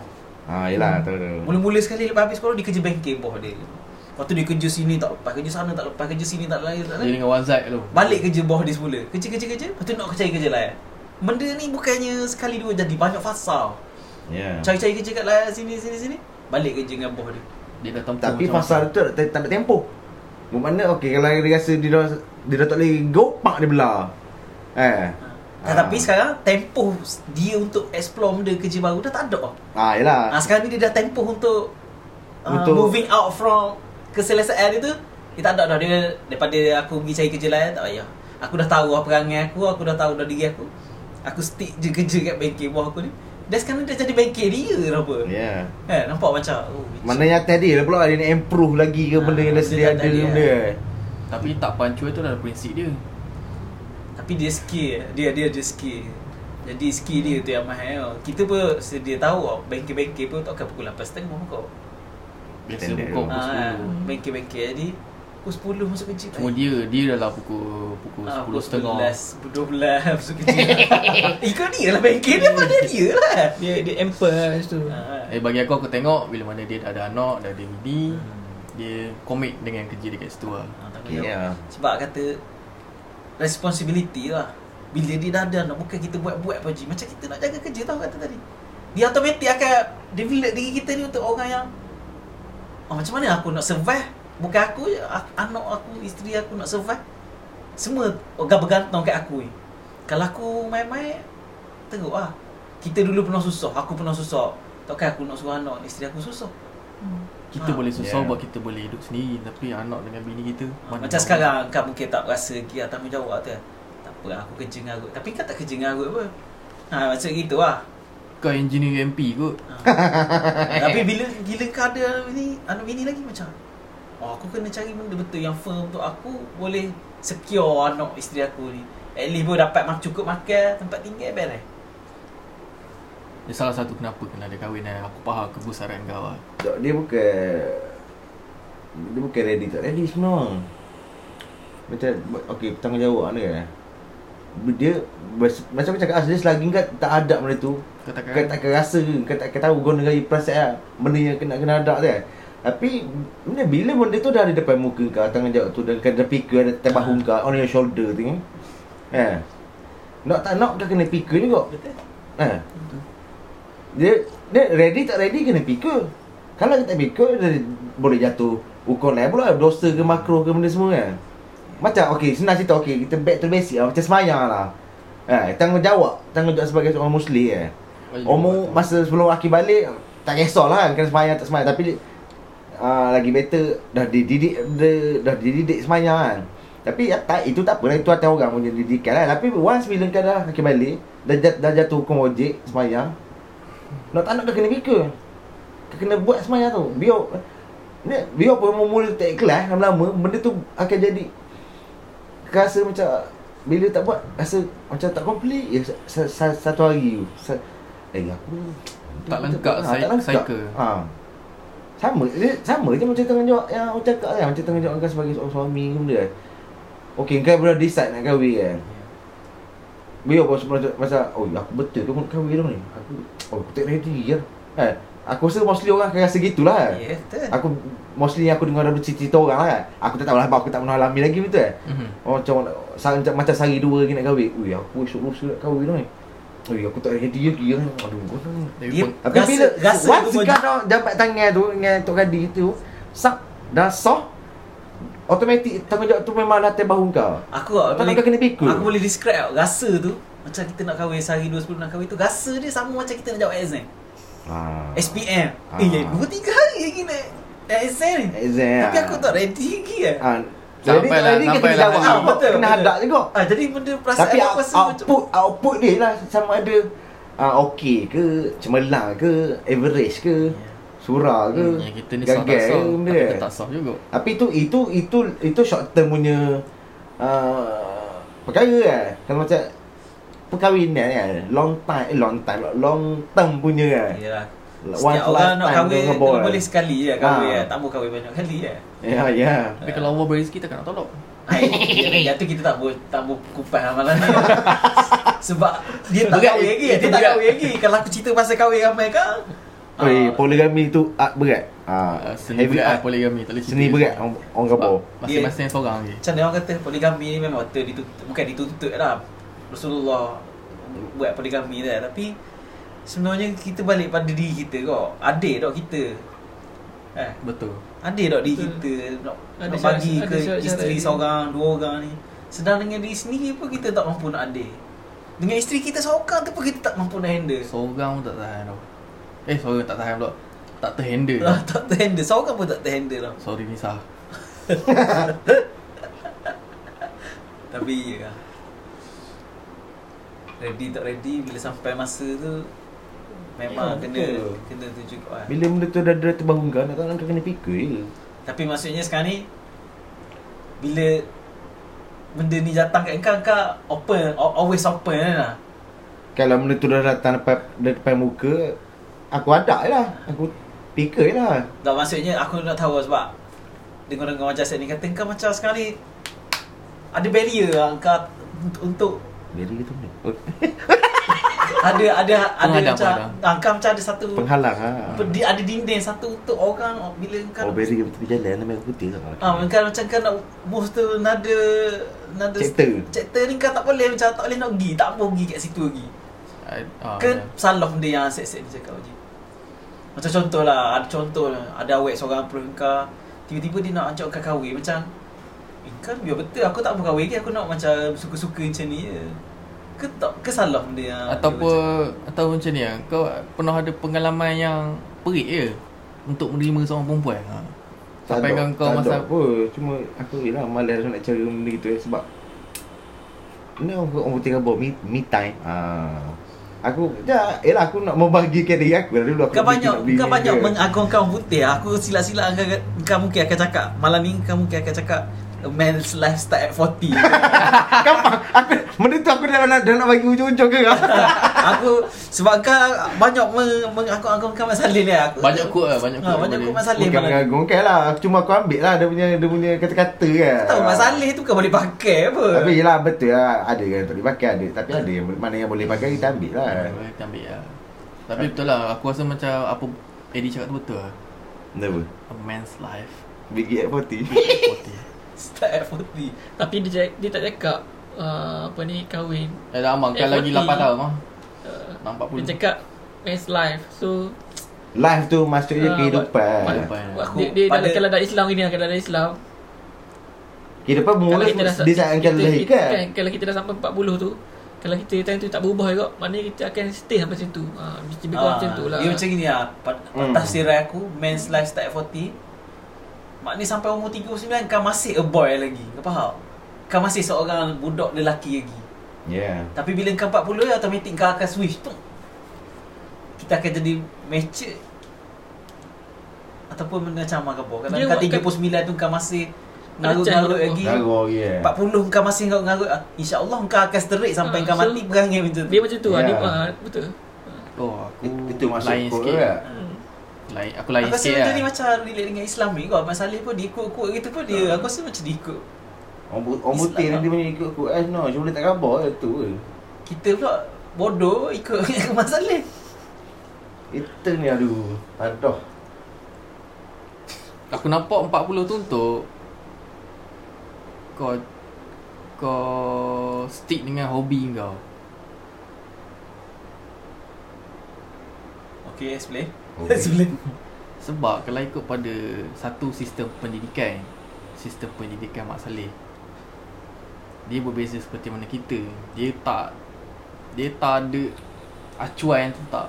Ha, yalah tahu tahu. Mula-mula sekali lepas habis sekolah dia kerja bengkel bawah dia. Lepas tu dia kerja sini tak lepas, kerja sana tak lepas, kerja sini tak lain tak Dia lain. dengan side tu Balik kerja bawah dia semula. Kerja kerja kerja, lepas tu nak cari kerja lain. Benda ni bukannya sekali dua jadi banyak fasa. Ya. Cari-cari kerja kat lain sini sini sini. Balik kerja dengan bawah dia. Dia dah tempuh Tapi pasal tu tak, tak ada tempoh. Bermakna okey kalau dia rasa dia dah dia dah tak boleh go pak dia belah. Eh. Ha. Tapi sekarang tempoh dia untuk explore benda kerja baru dah tak ada. Ah, yalah. Ha, sekarang ni dia dah tempoh untuk, uh, Untuk- moving out from keselesaan dia tu. Dia tak ada dah dia daripada aku pergi cari kerja lain tak payah. Aku dah tahu apa perangai aku, aku dah tahu dah diri aku. Aku stick je kerja kat bengkel bawah aku ni. Dan sekarang dia dah jadi bengkel dia dah apa. Ya. Eh, nampak macam oh, Maknanya atas dia lah pula dia nak improve lagi ke Ah, benda yang dah dia sedia ada tadi, benda. ah. Tapi tak pancua tu adalah prinsip dia Tapi dia skill Dia dia ada skill Jadi skill dia tu yang mahal. Kita pun sedia tahu tau, Bengkel-bengkel pun takkan pukul 8.30 kau. Biasa buka tu. pukul ha, 10 Bengkel-bengkel. Jadi Pukul 10 masuk kerja Cuma dia Dia adalah pukul Pukul Ah, 10 setengah. 11, 12 masuk kerja Ikut dia lah bengkel dia pada dia lah. Dia dia ample lah kat situ ha. Eh bagi aku aku tengok Bila mana dia dah ada anak Dah ada bini Hmm. Dia komit dengan kerja dia kat situ lah. Ha, tak Okay, ya. Sebab kata Responsibility lah. Bila dia dah ada Bukan kita buat-buat apa je. Macam kita nak jaga kerja tau kata tadi. Dia automatik akan Develop diri kita ni Untuk orang yang oh, Macam mana aku nak survive? Bukan aku je ak- Anak aku Isteri aku nak survive? Semua Orang bergantung kat aku ni. Kalau aku main-main Teruk lah. Kita dulu pernah susah Aku pernah susah. Takkan aku nak suruh anak isteri aku susah. Kita Ha. boleh susah Yeah. sebab kita boleh hidup sendiri Tapi anak dengan bini kita mana Macam tahu. sekarang kau mungkin tak rasa kira tanggungjawab tu. Tak apa aku kerja dengan aku. Tapi kau tak kerja dengan aku apa. Ha macam gitu lah. Kau engineer UMP kot Ha. Tapi bila bila kau ada anak bini, anak bini lagi macam Oh, aku kena cari benda betul yang firm untuk aku boleh secure anak isteri aku ni. At least pun dapat cukup makan, tempat tinggal beres. Dia salah satu kenapa kena ada kahwin kan Aku faham kebesaran kau lah Tak, Dia bukan Dia bukan ready tak ready semua Macam Okay tanggungjawab ni kan Dia bas- Macam aku cakap Dia selagi kau tak ada benda tu Kau Kau tak akan rasa ke Kau tak akan tahu Kau dengan perasaan lah Benda yang kena kena ada tu kan tapi benda bila benda tu dah ada depan muka kau tanggungjawab tu dan kau dah fikir ada atas bahu kau on your shoulder tu kan. Eh. Nak tak nak kau kena fikir juga. Betul? Eh. Dia dia ready tak ready kena fikir. Kalau kita fikir dia boleh jatuh hukum lain pula dosa ke makruh ke benda semua kan. Macam okey senang cerita okey kita back to basic lah macam semayang lah. Eh tanggungjawab tanggungjawab sebagai seorang muslim eh. Umur masa sebelum akhir balik tak kisahlah kan kena semayang tak semayang tapi uh, lagi better dah dididik dah, dah dididik semayang kan. Tapi ya, tak, itu tak apa itu atas orang punya didikan lah. Tapi once bila kau dah akhir balik dah, dah jatuh hukum wajib semayang nak tak nak kena fikir. Kau kena buat semayang tu. Biar ni biar pun mula tak ikhlas lama-lama benda tu akan jadi kau rasa macam bila tak buat rasa macam tak complete ya, sa, sa, satu hari tu. Sa, eh aku Tak lengkap Ah, cy- tak lengkap. cycle. Ha. Sama dia sama je macam tanggungjawab yang aku cakap kan macam tanggungjawab kau sebagai seorang suami ke benda kan. Okey kau dah decide nak kahwin kan. Biar pun sebelum masa oh aku betul ke nak kahwin dah ni. Aku oh aku tak ready je. Eh aku rasa mostly orang akan rasa gitulah. kan. Ya, betul. Aku mostly aku dengar dari cerita orang lah kan. Aku tak tahu lah aku tak pernah alami lagi betul kan. Mhm. Oh, macam sa- macam, macam sehari dua lagi nak kahwin. Ui, aku esok lusa nak kahwin ni. Ui, aku tak ready lagi kan. Aduh, kau ni. Tapi Dia- Tapi Rasa- bila rasa once tu kau dah jabat tangan tu dengan Tok Gadi tu, sak dah sah automatik tanggungjawab tu memang dah atas bahu kau. Aku Tak nak kau kena fikir. Aku boleh describe tau. Rasa tu macam kita nak kahwin sehari dua sebelum nak kahwin tu rasa dia sama macam kita nak jawab exam. Ha. SPM. Ah. Eh, dua tiga hari lagi nak exam ni. Exam. Tapi aku tak ready lagi kan. Ha. Sampai Jadi lah- sampai kena lah jawab hari. juga. betul, Kena betul. hadap juga. Ah, jadi benda perasaan Tapi aku rasa output output dia lah sama ada uh, okey ke, cemerlang ke, average ke, surah ke, Hmm, yang kita ni gagal sah ke benda. Tapi tak sah juga Tapi tu itu itu itu short term punya uh, perkara kan. Kalau macam perkahwinan kan, long time, eh, long time, long term punya kan. One Setiap orang nak kahwin boy. boleh sekali je kahwin Ah. kan. Tak mau kahwin banyak kali kan. Ya, ya. Tapi kalau Allah beri rezeki takkan nak tolong Hai, yang, yang tu kita tak boleh tak boleh kupas amalan ni. Sebab dia tak kahwin lagi. itu Dia tak kahwin lagi. Kalau aku cerita pasal kahwin ramai kau. Oi, ah, poligami tu ah, berat. Ah, uh, Seni heavy berat ah, lah poligami Tak boleh Seni berat orang orang kapal. Masing-masing seorang je Macam orang kata poligami ni memang betul dituntut bukan dituntut lah. Rasulullah buat poligami dah tapi sebenarnya kita balik pada diri kita kok. Adik dok kita. Eh, Betul adik dok diri kita nak, Ada nak syarat- bagi ada ke syarat-syarat isteri dia. seorang, dua orang ni. Sedang dengan diri sendiri pun kita tak mampu nak adik. Dengan isteri kita seorang tu pun kita tak mampu nak handle. Seorang pun tak tahan tau Eh seorang tak tahan pula Tak terhandle Ah, tak terhandle. Seorang pun tak terhandle lah. Sorry Nisa Tapi ya lah. Ready tak ready bila sampai masa tu memang Ya, kena betul. kena tu juga kan. Bila benda tu dah ada terbangun kau, nak nak kau kena fikir je. Tapi maksudnya sekarang ni bila benda ni datang kat kau kau open al- always open lah. Kalau benda tu dah datang depan, depan muka, aku ada je lah. Aku fikir je lah. Tak maksudnya aku nak tahu sebab dengar-dengar macam saya ni kata kau macam sekarang ni ada barrier lah kau untuk, untuk Beri tu ni. Oh, ada ada ada macam ada. ah, kau macam ada satu Penghalang ha. Di, ada dinding satu untuk orang bila kau Oh, beri tepi jalan nama putih lah. Ah, kan macam kau nak move tu nada nada Chapter. Chapter ni kau tak boleh macam tak boleh nak pergi, tak mau pergi kat situ lagi. ah, Ke salah benda yang set-set dia cakap je. Macam contoh lah, ada contoh lah, ada awet seorang approach kau, tiba-tiba dia nak ajak kau kahwin macam Eh, kan biar betul aku tak mau kahwin aku nak macam suka-suka macam ni je. Ke tak ke salah benda yang Ataupun Atau macam ni lah Kau pernah ada pengalaman yang Perik je Untuk menerima seorang perempuan ha. Sampai kan kau tak masa ada apa Cuma aku ni lah Malas nak cari benda gitu eh Sebab Ni orang orang putih kabur me, me time ah. Aku Ya Yelah aku nak membahagikan diri aku Dari dulu aku Kau banyak kau banyak mengagungkan putih. Aku silap-silap kau mungkin akan cakap malam ni kau mungkin akan cakap a man's life start at 40. Kapan Aku Benda tu aku dah nak, dah nak bagi ujung-ujung ke? Aku sebab kau banyak meng- mengagung-agungkan Mat Saleh ni aku. Banyak quote lah Banyak Ha, quote banyak kau Mat Saleh Bukan mengagungkan lah. Cuma aku ambil lah Dia punya Dia punya kata-kata kan Tahu Mat Saleh tu kau boleh pakai apa. Tapi yelah betul lah. Ada kan tak boleh pakai ada. Tapi ada yang mana yang boleh pakai Kita ambil lah. Kita ambil lah Tapi betul lah Aku rasa macam Apa Eddie cakap tu betul lah. Kenapa? A man's life. Biggie at 40 40 start at 40. Tapi dia, dia tak cakap uh, Apa ni kahwin. Eh dah aman Kan lagi 40. 8 tahun mah uh, Nak 40 Dia cakap Man's life? So Life tu maksudnya Ah, kehidupan. dia, dia pada- dalam, kalau dalam Islam ini Kalau dalam Islam. Kehidupan bermula Kalau kita dah Dia saat akan kita- lahirkan kan, Kalau kita dah sampai 40 tu Kalau kita time tu tak berubah juga Maknanya kita akan stay sampai situ. Ha, Lebih kurang Ah, macam tu lah. Dia macam gini lah. Hmm. tafsiran aku Man's life start at 40 Maknanya sampai umur 39 Kau masih a boy lagi. Kau faham? Kau masih seorang budak lelaki lagi. Ya Tapi bila kau 40 Automatik kau akan switch tu Kita akan jadi mature Ataupun benda macam apa kau Kalau kau bukan- 39 tu kau masih Ngarut-ngarut lagi. Lagi eh 40 kau masih ngarut-ngarut ah, InsyaAllah kau akan straight Sampai Ah, kau so- mati Perangai macam tu. Dia macam tu lah Ya. dia, ah, Betul. Oh aku It- Itu masuk Lain kod sikit. ke? hmm. Lain, Aku lain Aku rasa sikit benda lah. ni macam relate dengan Islam ni kau Mas Saleh pun dia ikut-ikut gitu pun dia. Aku rasa macam dia ikut Orang, putih ni lah. dia punya ikut kod eh no Cuma dia tak khabar je tu Kita pula bodoh ikut Mas Saleh. Itu ni aduh. Aduh. Aku nampak 40 tu untuk Kau Kau Stick dengan hobi kau. Okay explain Okay. Explain Sebab kalau ikut pada Satu sistem pendidikan Sistem pendidikan Mak Saleh Dia berbeza seperti mana kita. Dia tak Dia tak ada Acuan tu tak.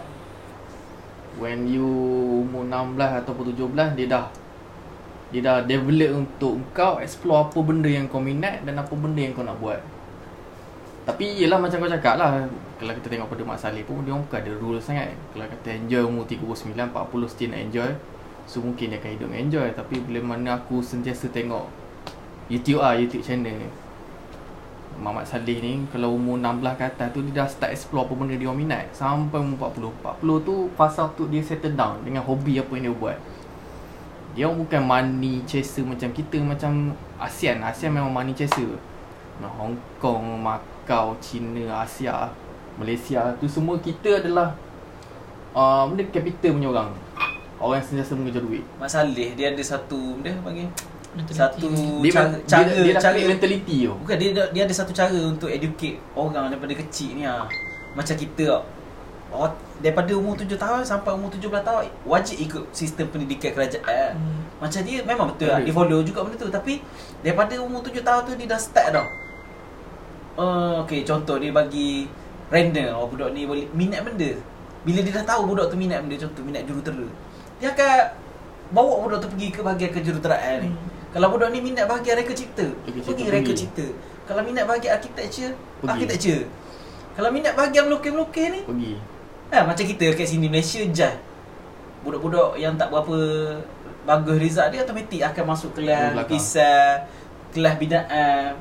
When you Umur 16 ataupun 17 Dia dah Dia dah develop untuk kau Explore apa benda yang kau minat Dan apa benda yang kau nak buat Tapi yelah macam kau cakap lah Kalau kita tengok pada Mak Saleh pun Dia orang bukan ada rule sangat. Kalau kata enjoy umur 39 40 still nak enjoy So mungkin dia akan hidup enjoy. Tapi bila mana aku sentiasa tengok YouTube ah YouTube channel Muhammad Saleh ni Kalau umur 16 ke atas tu Dia dah start explore apa benda dia orang minat. Sampai umur 40 40 tu fasa untuk dia settle down Dengan hobi apa yang dia buat. Dia orang bukan money chaser macam kita Macam ASEAN. ASEAN memang money chaser. Hong Kong, Macau, China, Asia, Malaysia tu semua kita adalah uh, benda capital punya orang. Orang yang sentiasa mengejar duit. Mas Saleh dia ada satu Dia panggil Mentality. Satu Dia cara, dia, cara, dia, dia cara mentality tu. Bukan dia dia ada satu cara untuk educate orang daripada kecil ni ah. Macam kita ah. Oh, daripada umur 7 tahun sampai umur 17 tahun wajib ikut sistem pendidikan kerajaan. Hmm. Macam dia memang betul lah, Betul. dia follow juga benda tu tapi daripada umur 7 tahun tu dia dah start dah. Uh, okay, contoh dia bagi random oh budak ni boleh minat benda. Bila dia dah tahu budak tu minat benda contoh minat jurutera. Dia akan bawa budak tu pergi ke bahagian kejuruteraan ni. Hmm. Kalau budak ni minat bahagian reka cipta, cipta, pergi pergi. reka cipta. Kalau minat bahagian architecture, Pergi. architecture. Kalau minat bahagian melukis-melukis ni, Pergi. Ha, macam kita kat sini Malaysia Jai Budak-budak yang tak berapa Bagus result dia Automatik akan masuk kelas. Lukisan Kelas bidaan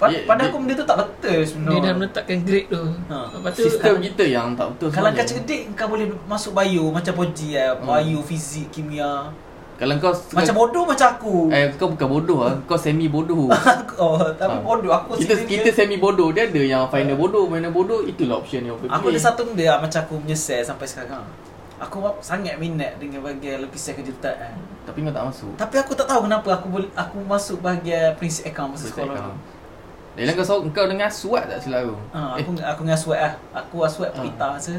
Pad, Pada dia- aku benda tu tak betul Dia dah sebenarnya menetapkan grade tu Ha. Lepas tu Sistem kita yang tak betul Kalau kau sebenarnya. cerdik Kau boleh masuk bio Macam Poji lah Hmm. Bio, fizik, kimia Kalau kau Macam bodoh macam aku Eh kau bukan bodoh ah, kau semi bodoh. Oh tapi Ha. bodoh Aku kita sendiri- kita semi bodoh. Dia ada yang final bodoh, final bodoh itulah option yang boleh Aku pilih. ada satu benda lah, Macam aku menyesal sampai sekarang Aku sangat minat dengan bahagian lukisan kejuruteraan Tapi kau tak masuk. Tapi aku tak tahu kenapa aku boleh aku masuk bahagian prinsip account masa Prinsip sekolah. account. Dalam kau so, kau dengan suat tak silap aku. Ha, eh, aku aku dengan sweat lah. Aku aswat Ah. pita masa.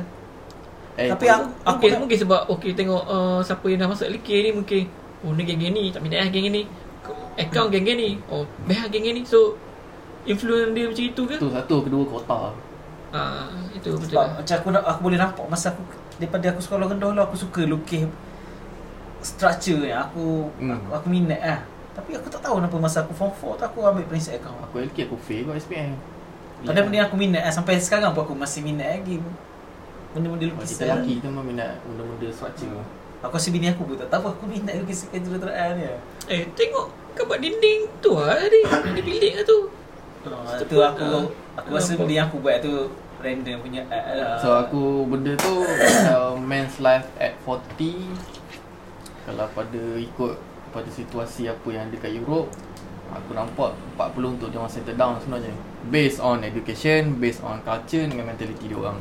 eh, Tapi aku aku Mungkin, nak, mungkin sebab Okay tengok uh, Siapa yang dah masuk LK ni Mungkin Oh ni geng-geng ni Tak minat lah geng-geng ni Account geng-geng ni Oh best lah geng-geng ni So Influence dia macam itu ke Satu, satu, kedua kota. Ah, itu betul. Sebab macam aku nak, aku boleh nampak masa aku daripada aku sekolah rendah dulu aku suka lukis structure yang aku Hmm. aku, aku minat lah. Tapi aku tak tahu kenapa masa aku form 4 tu aku ambil prinsip account. Aku LK aku fail kau SPM Padahal benda yang aku minat lah. Sampai sekarang pun aku masih minat lagi. Benda-benda lukisan. Kita lelaki kita memang minat benda-benda structure Aku rasa bini aku pun tak tahu aku minat lukis kejuruteraan dia. Eh, tengok kapak dinding tu lah tadi. Di bilik lah tu. Uh, Kita tu aku ah, aku rasa benda yang aku buat tu random punya uh, So aku benda tu uh, Men's life at 40 Kalau pada ikut Pada situasi apa yang ada kat Europe Aku nampak 40 untuk dia orang settle down sebenarnya Based on education Based on culture Dengan mentality dia orang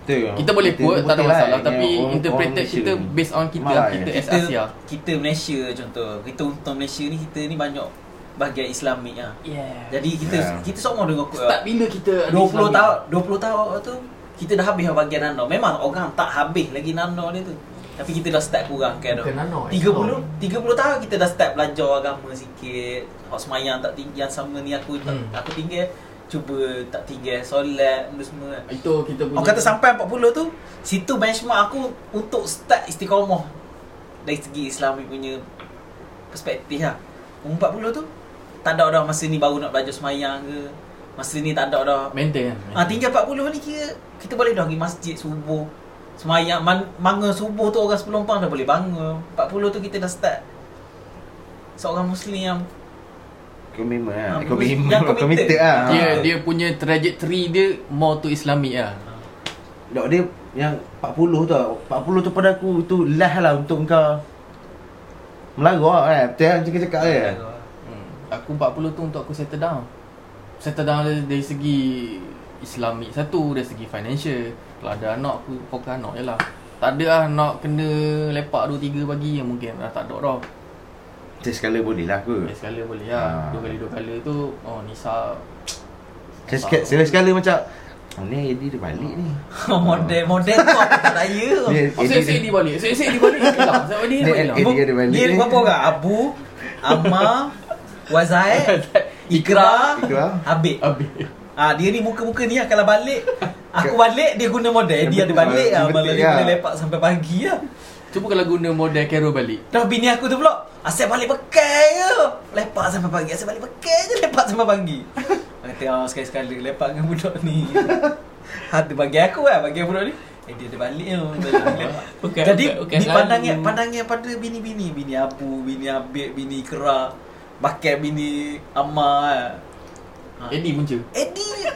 Betul. Kita boleh Kita quote Tak ada lah masalah yang Tapi orang- interpreted orang Malaysia kita ni. Based on kita Marah, Kita ya. as Asia kita Malaysia contoh. Kita untuk Malaysia ni kita ni banyak bahagian Islamik ah. Yeah Jadi kita Yeah. kita semua dengar quote. Start bila kita ada 20 Islamic? tahun 20 tahun tu kita dah habis bahagian nano. Memang orang tak habis lagi nano dia tu. Tapi kita dah start kurang kan. Bukan nano, 30 30 tahun kita dah start belajar agama sikit. Hak semayang tak tinggi yang sama ni aku tak, Hmm. aku tinggal cuba tak tinggal solat benda semua. Itu kita punya Orang kata sampai 40 tu Situ benchmark aku Untuk start istiqamah Dari segi Islami punya Perspektif lah Umur 40 tu Tak ada dah masa ni baru nak belajar semayang ke Masa ni tak ada dah Maintain kan Ah tinggal 40 ni kira Kita boleh dah pergi masjid subuh Semayang man, Manga subuh tu orang sebelum pang dah boleh bangun 40 tu kita dah start Seorang Muslim yang Komitmen lah. Ah, Komitmen. yang committed. Lah. Dia Ah. dia punya trajectory dia More to Islamic lah Dok dia yang 40 tu 40 tu pada aku tu last lah untuk kau Melarang kan Betul kan cakap cakap kan Hmm. Aku 40 tu untuk aku settle down Settle down dari, dari segi Islamik satu Dari segi financial Kalau ada anak aku fokus anak je lah. Tak ada lah nak kena lepak 2-3 pagi yang mungkin dah tak ada dah. Macam sekala boleh lah aku Sekali sekala boleh lah. Ah. Dua kali dua kali tu Oh Nisa sekala, sekala, sekala macam Oh ni Eddie dia balik ni. Model Model tu aku tak raya? Ni Oh saya di balik Saya saya di balik Hilang Saya di Ni balik hilang Eddie ada balik Dia ni. berapa orang? Abu Amma Wazai Ikra Ikra. Habib. Habis Ah dia ni muka-muka ni lah Kalau balik. Aku balik Dia guna model. Dia ada balik Ah, lah Malah betul dia lah. boleh lepak sampai pagi lah Cuba kalau guna model Carol balik. Dah bini aku tu pula Asyik balik pekai je. Lepak sampai pagi Asyik balik pekai je Lepak sampai pagi. Kata ah sekali-sekala Lepak dengan budak ni. Hati bagi aku lah Bagi budak ni. Eh dia ada balik tu Lepak. Bukan- Jadi bukan- bukan ni selalu. pandangnya pandangnya pada bini-bini, bini Abu, bini Habib, bini Kera, bakal bini Amma. Ha. Eddie punca Eddie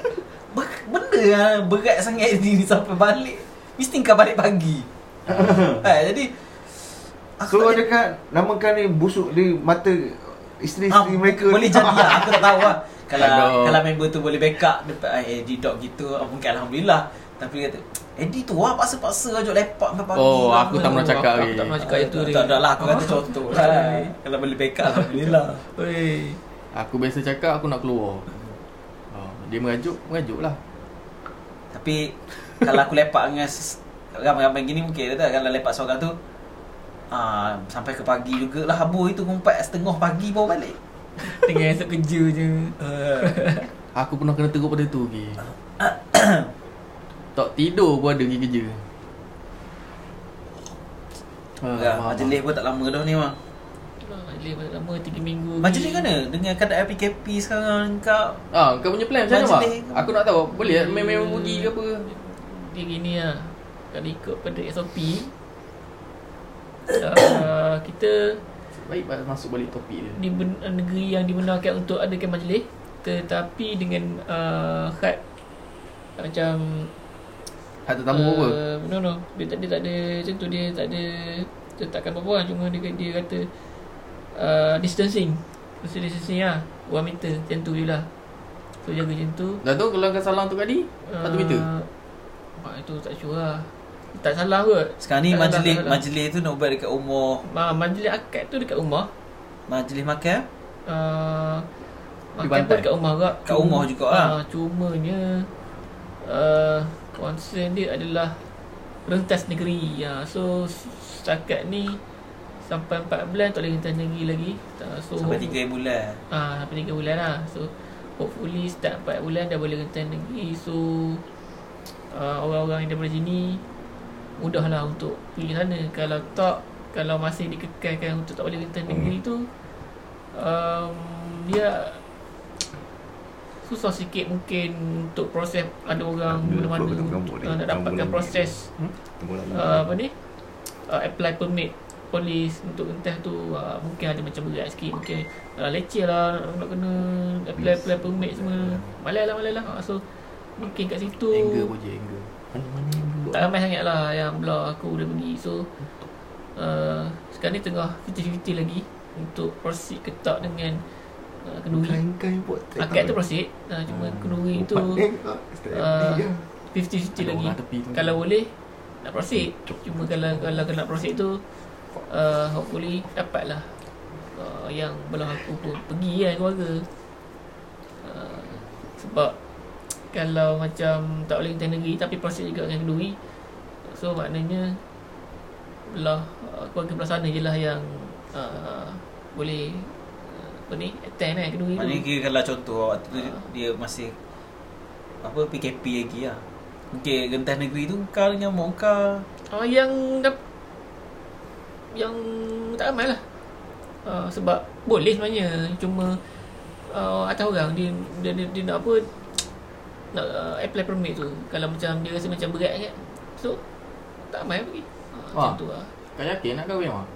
ber- benda lah berat sangat Eddie ni sampai balik. Mesti kau balik pagi. ha, jadi So tak- dekat Namakan ni busuk di mata Isteri-isteri Ah, mereka Boleh jadi lah Aku tak tahu lah Kalau Aduh. kalau member tu boleh backup Depan ah, Eddie dog gitu ah, Mungkin Alhamdulillah Tapi dia kata Eddie tu lah paksa-paksa ajak lepak sampai pagi Oh, lah, aku tak pernah tu." cakap Aku lagi. tak pernah cakap itu Tak ada lah Aku kata contoh lah Kalau boleh backup Alhamdulillah Oi. Aku biasa cakap aku nak keluar Dia merajuk Merajuk lah. Tapi Kalau aku lepak dengan Ramai-ramai gini mungkin tak? Kalau lepak seorang tu ah, Sampai ke pagi jugalah Habis itu kumpat setengah pagi baru balik. Tengah esok kerja je. Aku pernah kena teruk pada tu lagi Tak tidur pun ada pergi kerja. Ya, majlis pun tak lama dah ni mah. Majlis pada lama 3 minggu. Majlis mana? Dengan keadaan PKP sekarang kau Ah, kau punya plan macam mana mak? Aku nak tahu Boleh tak main-main pergi ke apa Dia gini lah. Kalau ikut pada SOP. Uh, kita Baik baik masuk balik topik dia di ben- negeri yang dibenarkan untuk adakan majlis tetapi dengan uh, had macam Hat tetamu apa? uh, no no dia tak dia tak ada macam tu dia tak ada letakkan apa-apa lah. cuma dia dia kata uh, distancing. Social distancing lah. 1 meter macam tu je lah. So jaga macam tu. Dah tahu kalau kau salah untuk kadi Satu meter? Mak itu tak sure lah. Tak salah kot. Sekarang ni Tak majlis tak salah. majlis tu nak buat dekat umur Ma, Majlis akad tu dekat rumah. Majlis makan. uh, Di Makan pun dekat rumah kak Kat rumah juga lah. uh, Cumanya uh, Concern dia adalah Rentas negeri. Uh, So Setakat ni Sampai 4 bulan tak boleh negeri lagi uh, so, Sampai 3 bulan. Ah, sampai 3 bulan lah. So hopefully start 4 bulan dah boleh rentan negeri. So uh, orang-orang yang daripada sini mudahlah untuk pergi sana. Kalau tak kalau masih dikekalkan untuk tak boleh rentas negeri tu um, dia susah sikit mungkin untuk proses ada orang Ada mana-mana. uh, nak dapatkan proses. lama. uh, apa ni? Uh, apply permit polis untuk rentas tu uh, mungkin ada macam berat sikit mungkin uh, leceh lah nak kena apply apply permit semua. Malai lah malai lah. Uh, so mungkin kat situ. Anger pun je anger. Mana-mana yang dulu. tak ramai sangat lah yang belah aku dah pergi so uh, sekarang ni tengah 50-50 lagi untuk proceed ke tak dengan uh, kenduri. Akad tu proceed. Uh, cuma kenduri tu uh, dia. 50-50 Ada lagi. kalau boleh nak proceed. Cuma kalau kalau nak proceed tu uh, hopefully dapatlah uh, yang belah aku pun pergi kan keluarga uh, sebab kalau macam tak boleh rentas negeri tapi proceed juga dengan kenduri so maknanya belah uh, keluarga belah sana je lah yang uh, boleh uh, apa ni attend kan kenduri Maknanya tu kira kalau contoh waktu tu Ah. dia masih apa PKP lagi lah. Mungkin rentas negeri tu kau dengan mak kau uh, yang dap- yang tak ramai lah. Uh, sebab boleh sebenarnya. Cuma uh, atas orang dia, dia, dia, dia nak apa nak uh, apply permit tu. Kalau macam dia rasa macam berat kan so tak ramai pergi. Uh, Wah. macam tu lah. Kau yakin nak kahwin Mak?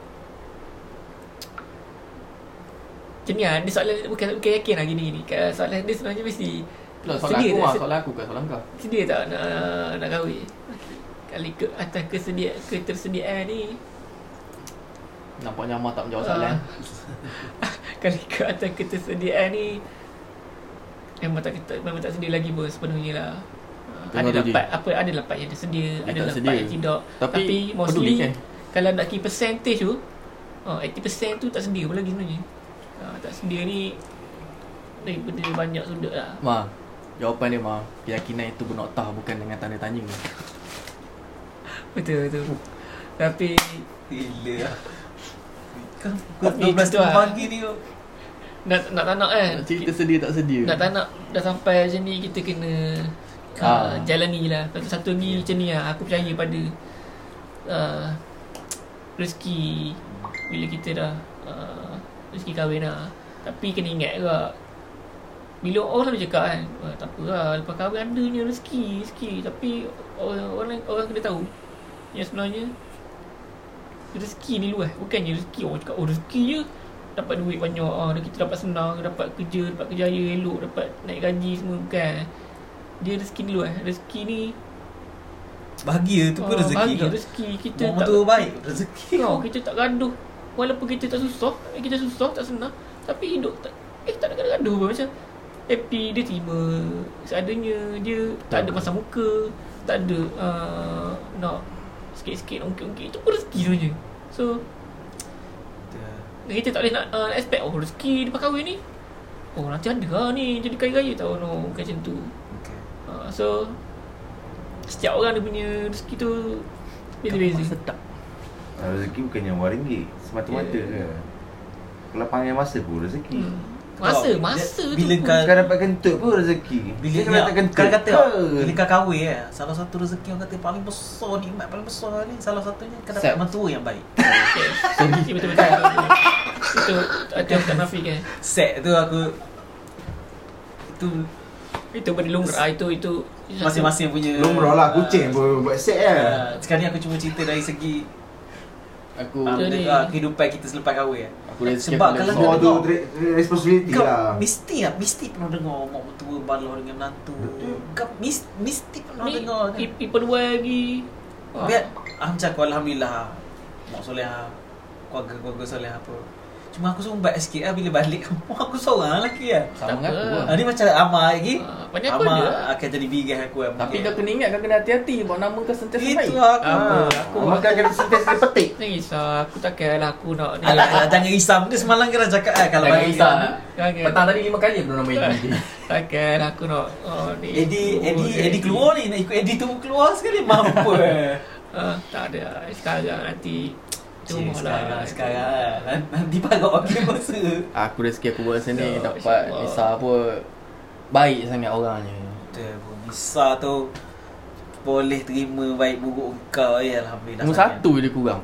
macam ni lah dia soalan bukan, bukan yakin lah gini Kan soalan dia sebenarnya mesti Lah soalan Sedia aku lah Soalan aku kan soalan kau? Sedia tak nak nak kahwin? Kali ke atas kesedia ketersediaan ni Nampaknya Amal tak menjawab soalan. Ah. Kali ke atas ketersediaan ni Memang tak kita memang tak sedia lagi pun sepenuhnya lah. Ah, Tengok Ada dapat apa ada dapat yang tersedia Dia Ada dapat sedia. yang tidak. Tapi Tapi peduli mostly kan? Kalau nak kira percentage tu oh, 80% tu tak sedia pun lagi sebenarnya. Ah, Tak sedia ni Daripada banyak sudut lah. Ma Jawapan dia Ma Keyakinan itu bernotah bukan dengan tanda tanya. Betul betul. Tapi Gila lah Pukul 12 tu lah. pagi ni kau nak, nak tak nak kan cerita sedia tak sedia Nak tak nak Dah sampai macam ni Kita kena Ah. uh, Jalani lah. Satu satu ni macam ni lah. Aku percaya pada uh, Rezeki Bila kita dah uh, Rezeki kahwin lah. Tapi kena ingat juga Bila orang selalu cakap kan "Wah, Tak apa lah Lepas kahwin adanya rezeki Rezeki. Tapi orang, orang kena tahu Yang sebenarnya Rezeki ni luas. Bukannya rezeki Orang cakap Oh rezeki je. Dapat duit banyak. Ah, Kita dapat senang Dapat kerja Dapat kerjaya elok Dapat naik gaji semua. Bukan. Dia rezeki ni luas. Rezeki ni Bahagia tu pun ah, rezeki bahagia kau Rezeki. Kita Orang tak tu baik rezeki. Kau kita tak gaduh. Walaupun kita tak susah Kita susah tak senang. Tapi hidup tak Eh tak ada gaduh pun. Macam Happy dia terima. Seadanya Dia tak ada pasang muka Tak ada uh, Nak Sikit-sikit nak ungkit-ungkit Itu pun rezeki sebenarnya So Kita tak boleh nak uh, expect Oh rezeki lepas kahwin ni Oh nanti ada lah ni Jadi kaya-kaya tau No bukan macam tu Okay. uh, So Setiap orang dia punya rezeki tu Beza-beza Sedap Ah, Rezeki bukannya RM1 semata-mata Ya. yeah. Kalau panggil masa pun rezeki. hmm. Masa Masa tu bila kau- Kau dapat kentut pun rezeki. Bila kau kena tak kentut. kau kata? Bila kau kahwin eh Salah satu rezeki orang kata Paling besar Nikmat paling besar ni Salah satunya Kau dapat mentua yang baik Okay. Sorry. Betul betul. Itu ada tak nafikan. Set tu aku Itu Itu benda lumrah itu itu Masing-masing punya Lumrah lah kucing pun buat set kan. uh, Sekarang ni aku cuma cerita dari segi Aku uh, Jadi- Kehidupan kita selepas kahwin eh. Rezeki Sebab kalau kau re- responsibility Kau lah. mesti lah Mesti pernah dengar Mak mertua balah dengan menantu. Kau mis, mesti pernah ni dengar kan pi- people dua lagi. Biar ah, Macam aku Alhamdulillah Mak soleh Keluarga-keluarga soleh apa Cuma aku sumbat sikit lah Bila balik kampung Aku seorang lelaki lah Sama dengan Tak aku apa. lah Ah, ni macam Amar lagi. Banyak apa Amar dia? akan jadi bigas aku lah Tapi kau kena ingat Kau kena hati-hati Bawa nama kau sentiasa Itu baik. Lah aku? Ah, Aku- Maka kena sentiasa petik. Jangan risau Aku takkanlah aku nak ni. Alah, alah, jangan risam Dia semalam kena cakap eh, Kalau bagi risau. Petang tadi lima kali Belum nama Eddie Takkan aku nak oh, ni Eddie, Eddie, Eddie keluar ni Nak ikut Eddie tu keluar sekali Mampu. Ah, Tak ada. Sekarang nanti Cuma sekarang, lah sekarang lah. Nanti parok lagi masa Aku rezeki aku buat sini Ya, Dapat. Nisa pun Baik sangat orangnya Betul pun Nisa tu boleh terima baik buruk engkau ya alhamdulillah. Nombor satu je dia kurang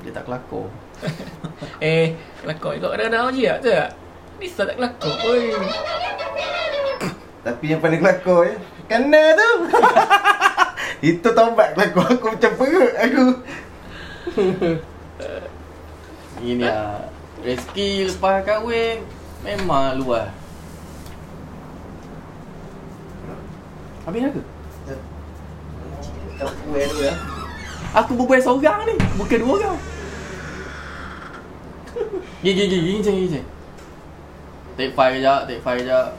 Dia tak kelakar Eh, kelakar juga kadang-kadang je tak? Tak? Nisa tak kelakar. Oi. Tapi yang paling kelakar ya Kena tu Itu tobat kelakar aku macam perut aku Ini lah Rezeki lepas kahwin Memang luas. Habis dah ke? Aku berbual seorang ni Bukan dua orang. Gigi, gigi, gigi, gigi, gigi. Take five kejap, take five kejap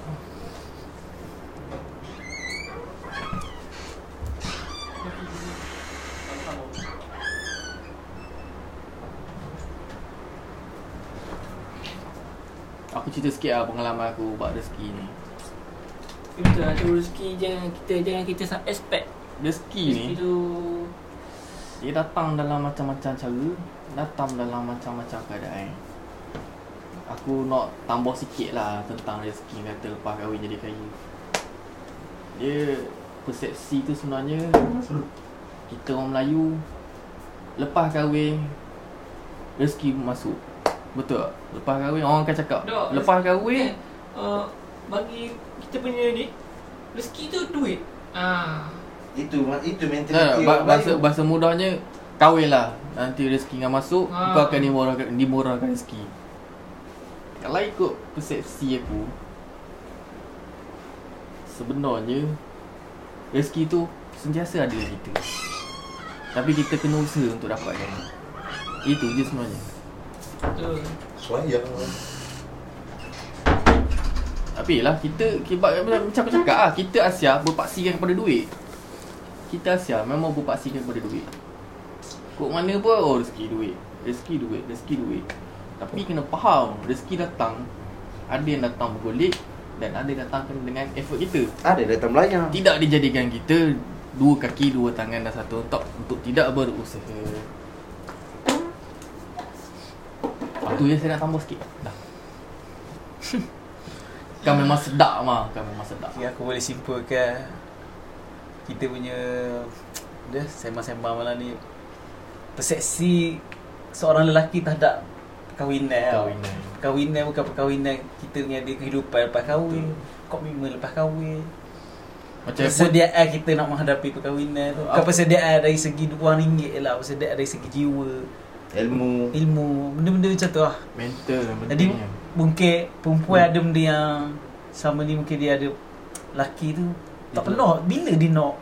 cerita sikit lah pengalaman aku buat rezeki ni. Betul lah, tu rezeki jangan kita jangan kita expect. Rezeki ni? Rezeki tu Dia datang dalam macam-macam cara Datang dalam macam-macam keadaan. Aku nak tambah sikit lah tentang rezeki kata lepas kahwin jadi kaya. Dia persepsi tu sebenarnya Kita orang Melayu Lepas kahwin Rezeki masuk Betul tak? Lepas kahwin orang akan cakap Tak, Lepas rezeki- kahwin kan, uh, bagi kita punya ni rezeki tu duit. Ah. Itu itu Nah, mentaliti ba- orang bahasa, Melayu. bahasa mudahnya Kahwin lah Nanti rezeki yang masuk Ha. Kau akan dimurahkan, dimurahkan rezeki Kalau ikut persepsi aku Sebenarnya Rezeki tu Sentiasa ada kita Tapi kita kena usaha untuk dapatkan Itu je sebenarnya Betul. Suayang Tapi lah kita, kita Macam aku cakap lah Kita Asia berpaksikan kepada duit. Kita Asia memang berpaksikan kepada duit. Kok mana pun Oh rezeki duit. Rezeki duit Rezeki duit. Tapi kena faham Rezeki datang. Ada yang datang bergolek Dan ada yang datang dengan effort kita. Ada datang melayang. Tidak dijadikan kita Dua kaki, dua tangan dan satu otak Untuk tidak berusaha Itu yang saya nak tambah sikit Dah Kan memang sedap mah Kan memang sedap Jadi aku boleh simpulkan kita punya dia sembang-sembang malam ni persepsi seorang lelaki terhadap perkahwinan. tau. Perkahwinan. Perkahwinan bukan perkahwinan kita punya ada kehidupan lepas kahwin, komitmen lepas kahwin. Macam Persediaan kita nak menghadapi perkahwinan tu. Bukan Apa? persediaan dari segi wang ringgit lah, persediaan dari segi jiwa, Ilmu. Ilmu, benda-benda macam tu lah. mental Jadi pentingnya. mungkin perempuan ada benda yang sama ni mungkin dia ada laki tu. Tak pernah bila dia nak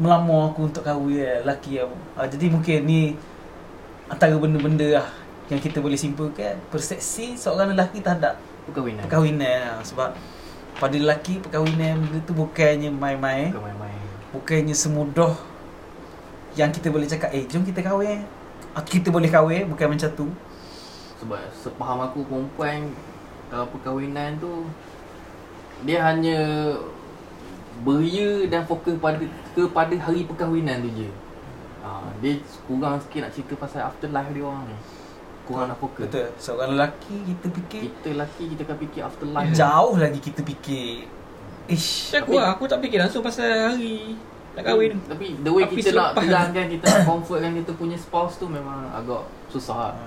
melamar aku untuk kahwin eh, laki aku. Ha, jadi mungkin ni antara benda-benda lah yang kita boleh simpulkan. Persepsi seorang lelaki terhadap Perkahwinan. Perkahwinan. Lah. sebab pada lelaki perkahwinan benda tu bukannya main-main. Bukan main-main. Bukannya semudah yang kita boleh cakap eh jom kita kahwin. Ah, kita boleh kahwin bukan macam tu. Sebab sepaham aku perempuan Kalau perkahwinan tu Dia hanya Beria dan fokus pada kepada hari perkahwinan tu je. Ha, Dia kurang sikit nak cerita pasal afterlife dia orang. Ni Kurang nak fokus. Betul. Seorang lelaki kita fikir. Kita lelaki kita akan fikir afterlife. Jauh lagi kita fikir. Ish. Aku lah, aku tak fikir langsung pasal hari nak kahwin. Tapi the way kita nak terangkan Kita nak comfortkan kita punya spouse tu Memang agak susah lah ha.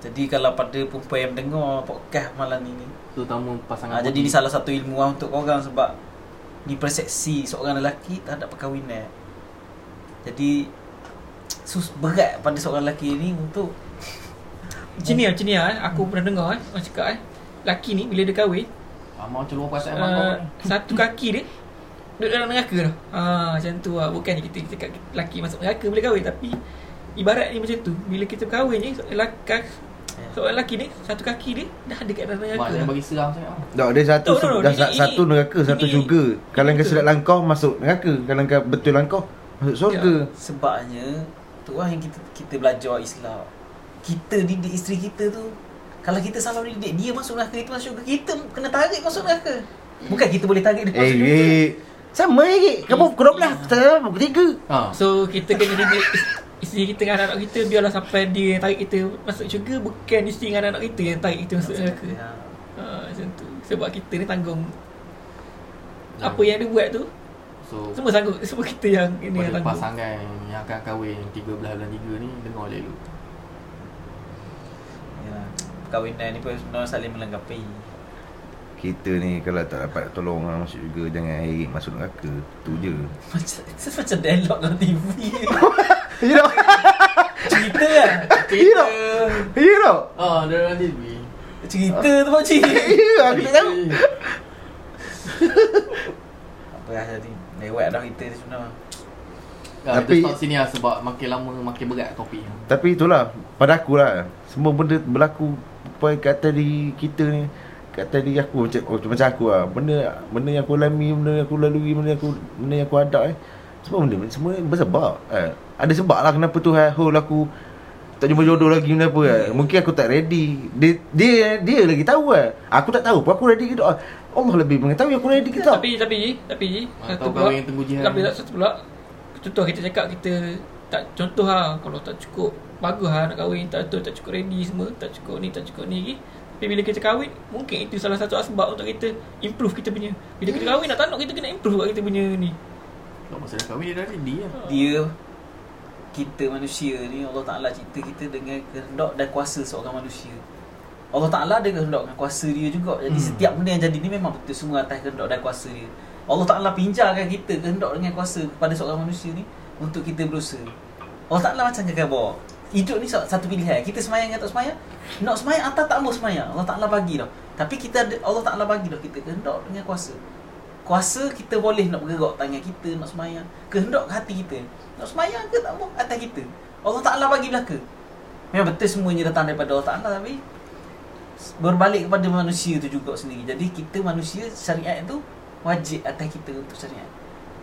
Jadi kalau pada perempuan yang mendengar podcast malam ni Terutama pasangan ha, Jadi ni salah satu ilmu lah untuk korang sebab Ni persepsi seorang lelaki terhadap perkahwinan Jadi sus berat pada seorang lelaki ni untuk Macam ni lah, macam ni lah. eh. Aku pernah dengar eh. Orang cakap eh. Laki ni bila dia kahwin, ah, Mau celur perasaan uh, uh, satu kaki dia duduk dalam neraka tau. Ah, macam tu lah. Bukannya kita cakap laki masuk neraka bila kahwin. Tapi ibarat ni macam tu. Bila kita berkahwin ni, lelaki, seorang lelaki ni, satu kaki dia dah ada kat dalam neraka. Maknanya dah. bagi seram sangat ah. Tak, dia satu Tak, tak, tak. dah Ini- sa- satu ini- neraka, satu ini- syurga. Kalau kau silap langkah masuk neraka, kalau kau betul langkah masuk syurga. Sebabnya tu lah yang kita kita belajar Islam. Kita didik isteri kita tu kalau kita salah didik dia masuk neraka kita masuk syurga kita kena tarik masuk neraka. Bukan kita boleh tarik dia Eh, masuk syurga. eh. Sama lagi. Kamu pukul 12, saya pukul 3. Ha. So kita kena didik is- isteri kita dengan anak-anak kita biarlah sampai dia yang tarik kita masuk syurga bukan isteri dengan anak-anak kita yang tarik kita masuk neraka. Ya. Ha, macam tu. Sebab kita ni tanggung apa yang dia buat tu So Semua sanggup Semua kita yang Ini yang tangguh pasangan yang akan kahwin 13 bulan 3 ni dengar elok Yalah. Perkahwinan ni pun sebenarnya saling melengkapi. Kita ni kalau tak dapat tolong orang masuk juga jangan air masuk neraka. Tu je. Macam macam dialog dalam TV. You know? Cerita lah. You know? You know? Dia orang TV Cerita tu pakcik. Ya, aku tak tahu. Apa lah tadi. Lewat dah kita ni sebenarnya. Tapi- Kita sini lah sebab makin lama makin berat topik Tapi itulah pada aku lah semua benda berlaku apa kata diri kita ni kata diri aku macam oh, macam aku lah benda benda yang aku alami benda yang aku lalui benda yang aku benda yang aku hadap eh semua benda semua bersebab eh. ada sebab lah kenapa tu eh, hold aku tak jumpa jodoh lagi benda apa eh. mungkin aku tak ready dia dia dia lagi tahu eh. aku tak tahu pun aku ready ke tak Allah lebih mengetahui aku ready ke tak Tapi Tapi Tapi Ji Ah, Satu pula yang tunggu jihad Tapi ni. tak satu pula Contoh kita cakap kita Tak contoh ha Kalau tak cukup Bagus ha nak kahwin Tak betul tak cukup ready semua Tak cukup ni tak cukup ni lagi Tapi bila kita kahwin Mungkin itu salah satu asbab Untuk kita Improve kita punya Bila kita kahwin nak tak nak Kita kena improve kat kita punya ni Kalau masa dah kahwin dia dah ready lah Dia kita manusia ni Allah Taala cipta kita dengan kehendak dan kuasa seorang manusia. Allah Taala ada kehendak dan kuasa dia juga. Jadi Hmm. setiap benda yang jadi ni memang betul semua atas kehendak dan kuasa dia. Allah Taala pinjarkan kita kehendak dengan kuasa kepada seorang manusia ni untuk kita berusaha. Allah Taala macam kakak bawa. Hidup ni sa- satu pilihan. Kita semayang atau semayang? Nak semayang atau tak mau semayang? Allah Taala bagi dah. Tapi kita Allah Taala bagi dah kita kehendak dengan kuasa. Kuasa kita boleh nak bergerak tangan kita nak semayang. Kehendak ke hati kita. Nak semayang ke tak mau atas kita. Allah Taala bagi belaka. Memang betul semuanya datang daripada Allah Taala tapi berbalik kepada manusia tu juga sendiri. Jadi kita manusia syariat tu wajib atas kita untuk syariat.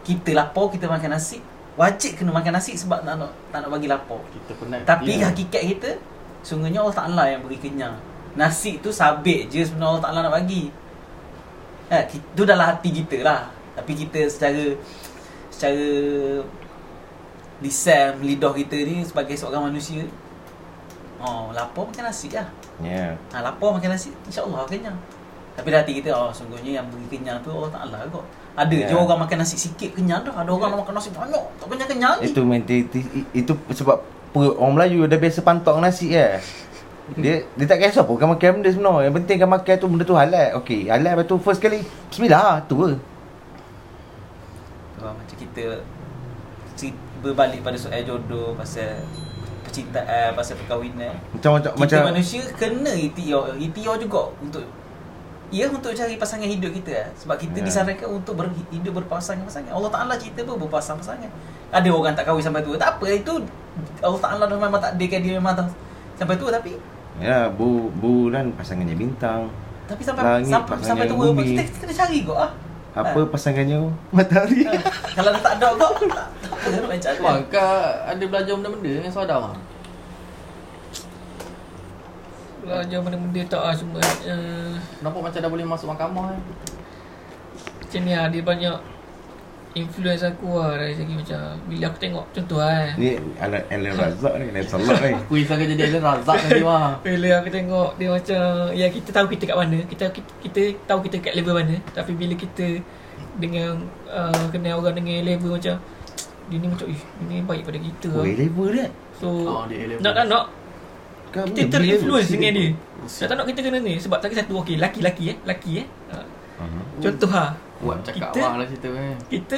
Kita lapar kita makan nasi, wajib kena makan nasi sebab tak nak tak nak bagi lapar. Kita penat. Tapi Ya. hakikat kita Sungguhnya Allah Ta'ala yang beri kenyang. Nasi tu sabit je sebenarnya Allah Ta'ala nak bagi. Ha, Itu dalam hati kita lah. Tapi kita secara Secara Lisan, lidah kita ni Sebagai seorang manusia Oh, lapar makan nasi lah. Ya. ha, Lapar makan nasi InsyaAllah kenyang. Tapi dalam hati kita Oh, sungguhnya yang beri kenyang tu Allah Ta'ala kot Ada Ya. je orang makan nasi sikit kenyang dah Ada orang nak makan nasi banyak Tak kenyang-kenyang lagi Itu mentaliti itu sebab perut orang Melayu dah biasa pantok nasi ya. Dia dia tak kisah pun kan makan benda sebenarnya. Yang penting kan makan tu benda tu halal. Okey, halal lepas tu first kali bismillah tu je. Oh, macam kita berbalik pada soal jodoh pasal percintaan pasal perkahwinan Macam macam kita macam manusia kena ikhtiar ikhtiar juga untuk ia untuk cari pasangan hidup kita lah. sebab kita Ya. disarankan untuk berhidup berpasangan-pasangan Allah Taala cerita pun berpasang-pasangan ada orang tak kahwin sampai tua tak apa itu Allah Taala dah memang takdirkan dia memang tak sampai tua tapi ya bu bulan pasangannya bintang. tapi sampai Langit, sampai, pasangan sampai tua bumi. kita, kita kena cari kok ah Apa pasangannya matahari. Ha. kalau dah tak ada kok tak tak apa nak macam Mak, kau ada belajar benda-benda dengan saudara Belajar benda-benda tak lah Cuma uh, Nampak macam dah boleh masuk mahkamah eh? Macam ni lah Dia banyak Influence aku lah Dari segi macam Bila aku tengok Contoh lah eh. Ni Alan Alan Razak ni, Alan Salah ni. Aku risau jadi Alan Razak nanti mah Bila aku tengok Dia macam Ya kita tahu kita kat mana Kita kita, kita tahu kita kat level mana Tapi bila kita Dengan uh, Kenal orang dengan level macam Dia ni macam Ih dia ni baik pada kita Oh, lah level dia. So Oh, dia. Nak tak nak Kau Kita ni terinfluence dengan dia. Nak tak nak kita kena ni Sebab lagi satu Okay laki-laki eh Laki eh. Ha. Uh-huh. Contoh ha. Buat cakap Kita- awak lah cerita kan Kita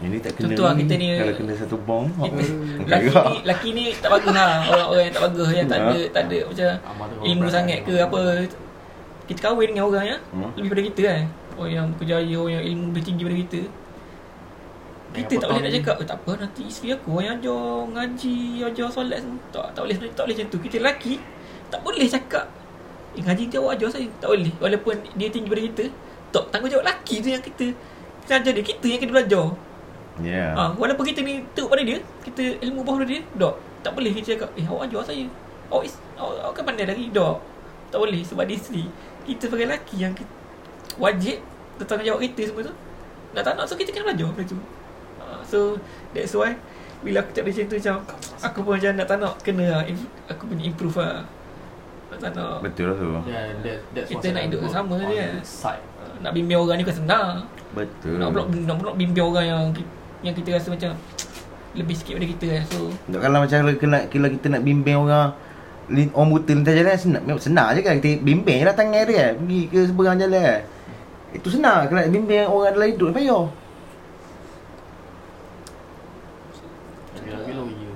Ini tak kena Contoh lah, kita ni- Kalau kena satu bom kita, oh, Laki ni Laki ni tak bagus ha. Orang-orang yang tak bagus Yang tak ada Ha. Tak ada macam Ilmu orang sangat ke apa. Kita kahwin dengan orang ya. Hmm. Lebih pada kita kan Orang yang berjaya Orang yang ilmu lebih tinggi pada kita kita tak boleh nak cakap oh, Tak apa nanti isteri aku yang ajar Ngaji Ajar solat. Tak, tak boleh Tak boleh macam tu. Kita lelaki Tak boleh cakap Eh ngaji dia awak ajar saya. Tak boleh. Walaupun dia tinggi pada kita Tak tanggungjawab lelaki tu yang kita Kita ajar dia Kita yang kena belajar. Ya. ha, Walaupun kita ni Teruk pada dia Kita ilmu bawah pada dia Tak Tak boleh kita cakap Eh awak ajar saya. Awak, is, awak, awak kan pandai lagi Tak Tak boleh Sebab dia isteri Kita sebagai lelaki yang kita, Wajib Bertanggungjawab kita semua tu. Nak tak nak So kita kena belajar benda tu So That's why Bila aku cakap macam tu macam Aku pun macam nak tak nak Kena lah im- Aku punya improve lah Tak nak Betul lah tu. Yeah, that, that's Kita nak hidup sama this Side. Nak bimbing orang ni kan senang Betul. Nak pula nak pula bimbing orang yang yang kita rasa macam lebih sikit daripada kita kan. So Tak kalau macam kalau, kalau, kalau kita nak bimbing orang Orang buta lintas jalan senang, memang senang je kan Kita bimbing je lah tangan dia kan Pergi ke seberang jalan kan Itu senang Kalau nak bimbing orang dalam hidup payah Below you.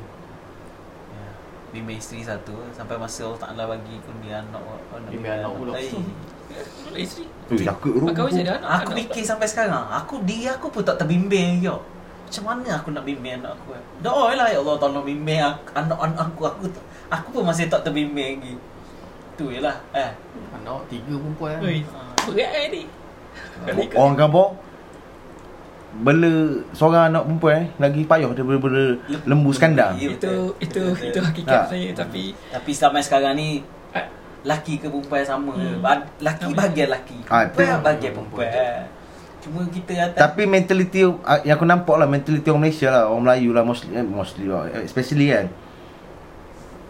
Ya. Bimbing isteri satu Sampai masa Allah Ta'ala bagi Kundi anak anak Bimbing anak pula. Kalau isteri Ui tu dah anak Aku fikir sampai sekarang Aku diri aku pun tak terbimbing lagi. Macam mana aku nak bimbing anak aku Doa lah ya Allah tolong bimbing ak- anak-anak aku Aku aku pun masih tak terbimbing lagi Tu je lah eh. Anak tiga perempuan. Oi, berat eh ni. Orang kampung Bela seorang anak perempuan eh, Lagi payah daripada bela lembu skandar Ya, Itu betul. itu betul. itu hakikat Ha. saya tapi Tapi sampai sekarang ni Ah. Laki ke perempuan sama Hmm. Ba- Laki bahagian laki Ah, Perempuan bahagian perempuan Cuma kita atas Tapi mentaliti ah, Yang aku nampak lah Mentaliti orang Malaysia lah Orang Melayu lah Muslim, eh, Muslim lah eh, Especially kan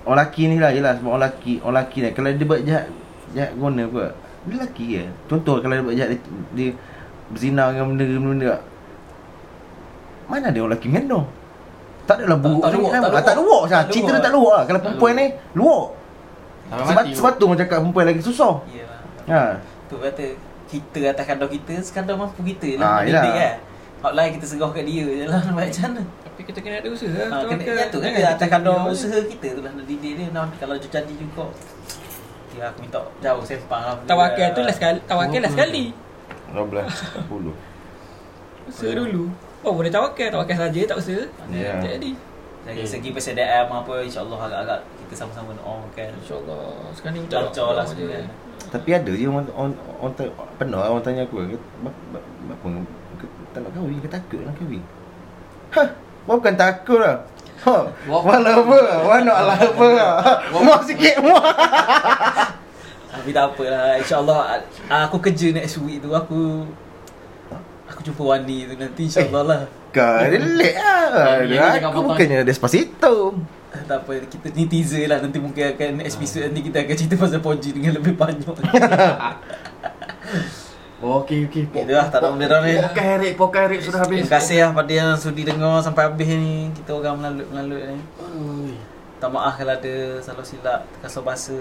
Orang lelaki ni lah Yelah sebab orang lelaki Orang lelaki ni Kalau dia buat jahat Jahat guna apa Dia lelaki ke Contoh kalau dia buat jahat Dia, dia berzina dengan benda-benda Mana ada orang lelaki mengandung tak adalah buruk tak luak, sangat tak lah. luak. Tak luak sah. Tak Cerita dia tak luak lah. Kalau Tak perempuan ni luak. Sampai Sebab sebab tu orang cakap perempuan lagi susah. Yalah. Ha. Tu kata Kita atas kandang kita Sekandang mampu kita Ah, lah didik kan Hak lain kita serah kat dia je lah Nak macam mana tapi kita kena ada usaha. ha, kena, Tawakal. Ya tu kan Atas biar usaha kita tu lah Nak didik dia nah, Kalau dia jadi juga Ya aku minta jauh sempang lah Tawakal tu lah sekali. Tawakal lah sekali. 12 10. Usaha dulu. Oh boleh tawakal, tawakal saja tak usaha. Ya. Tak jadi. Dari segi persediaan apa InsyaAllah agak-agak Kita sama-sama doakan InsyaAllah Sekarang ni Lancar doa lah sebenarnya Tapi ada je orang orang, orang, orang pernah orang tanya aku kata, "Bap- bap- Bapa ke- tak nak kahwin ke takut nak kahwin? Hah, bukan takut lah. Ha, wala apa? Wala lah apa? Mau sikit mau. Tapi tak apalah InsyaAllah ah, Aku kerja next week tu Aku Aku jumpa Wani tu nanti InsyaAllah lah Kau relate lah. Aku bukannya Despacito. Tak apa Kita ni teaser lah Nanti mungkin akan episode nanti kita akan cerita pasal Ponji Dengan lebih banyak Okey okey. Itu lah Tak nak benda ni Pokai Erik, Pokai Erik sudah habis. Terima kasih lah pada yang sudi dengar sampai habis ni Kita orang melalut-melalut ni. Tak maaf kalau ada salah silap Terkasar bahasa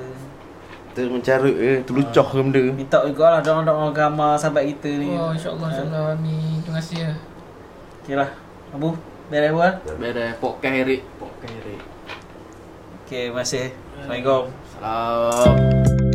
Termencarut ke, terlucah ke benda. Minta juga lah doa-doa agama sahabat kita ni. Oh insyaAllah InsyaAllah. Amin Terima kasih lah Okay lah Abu Beres Abu lah Beres Pokai Erik, Pokai Erik. Okay terima kasih. Assalamualaikum. Salam.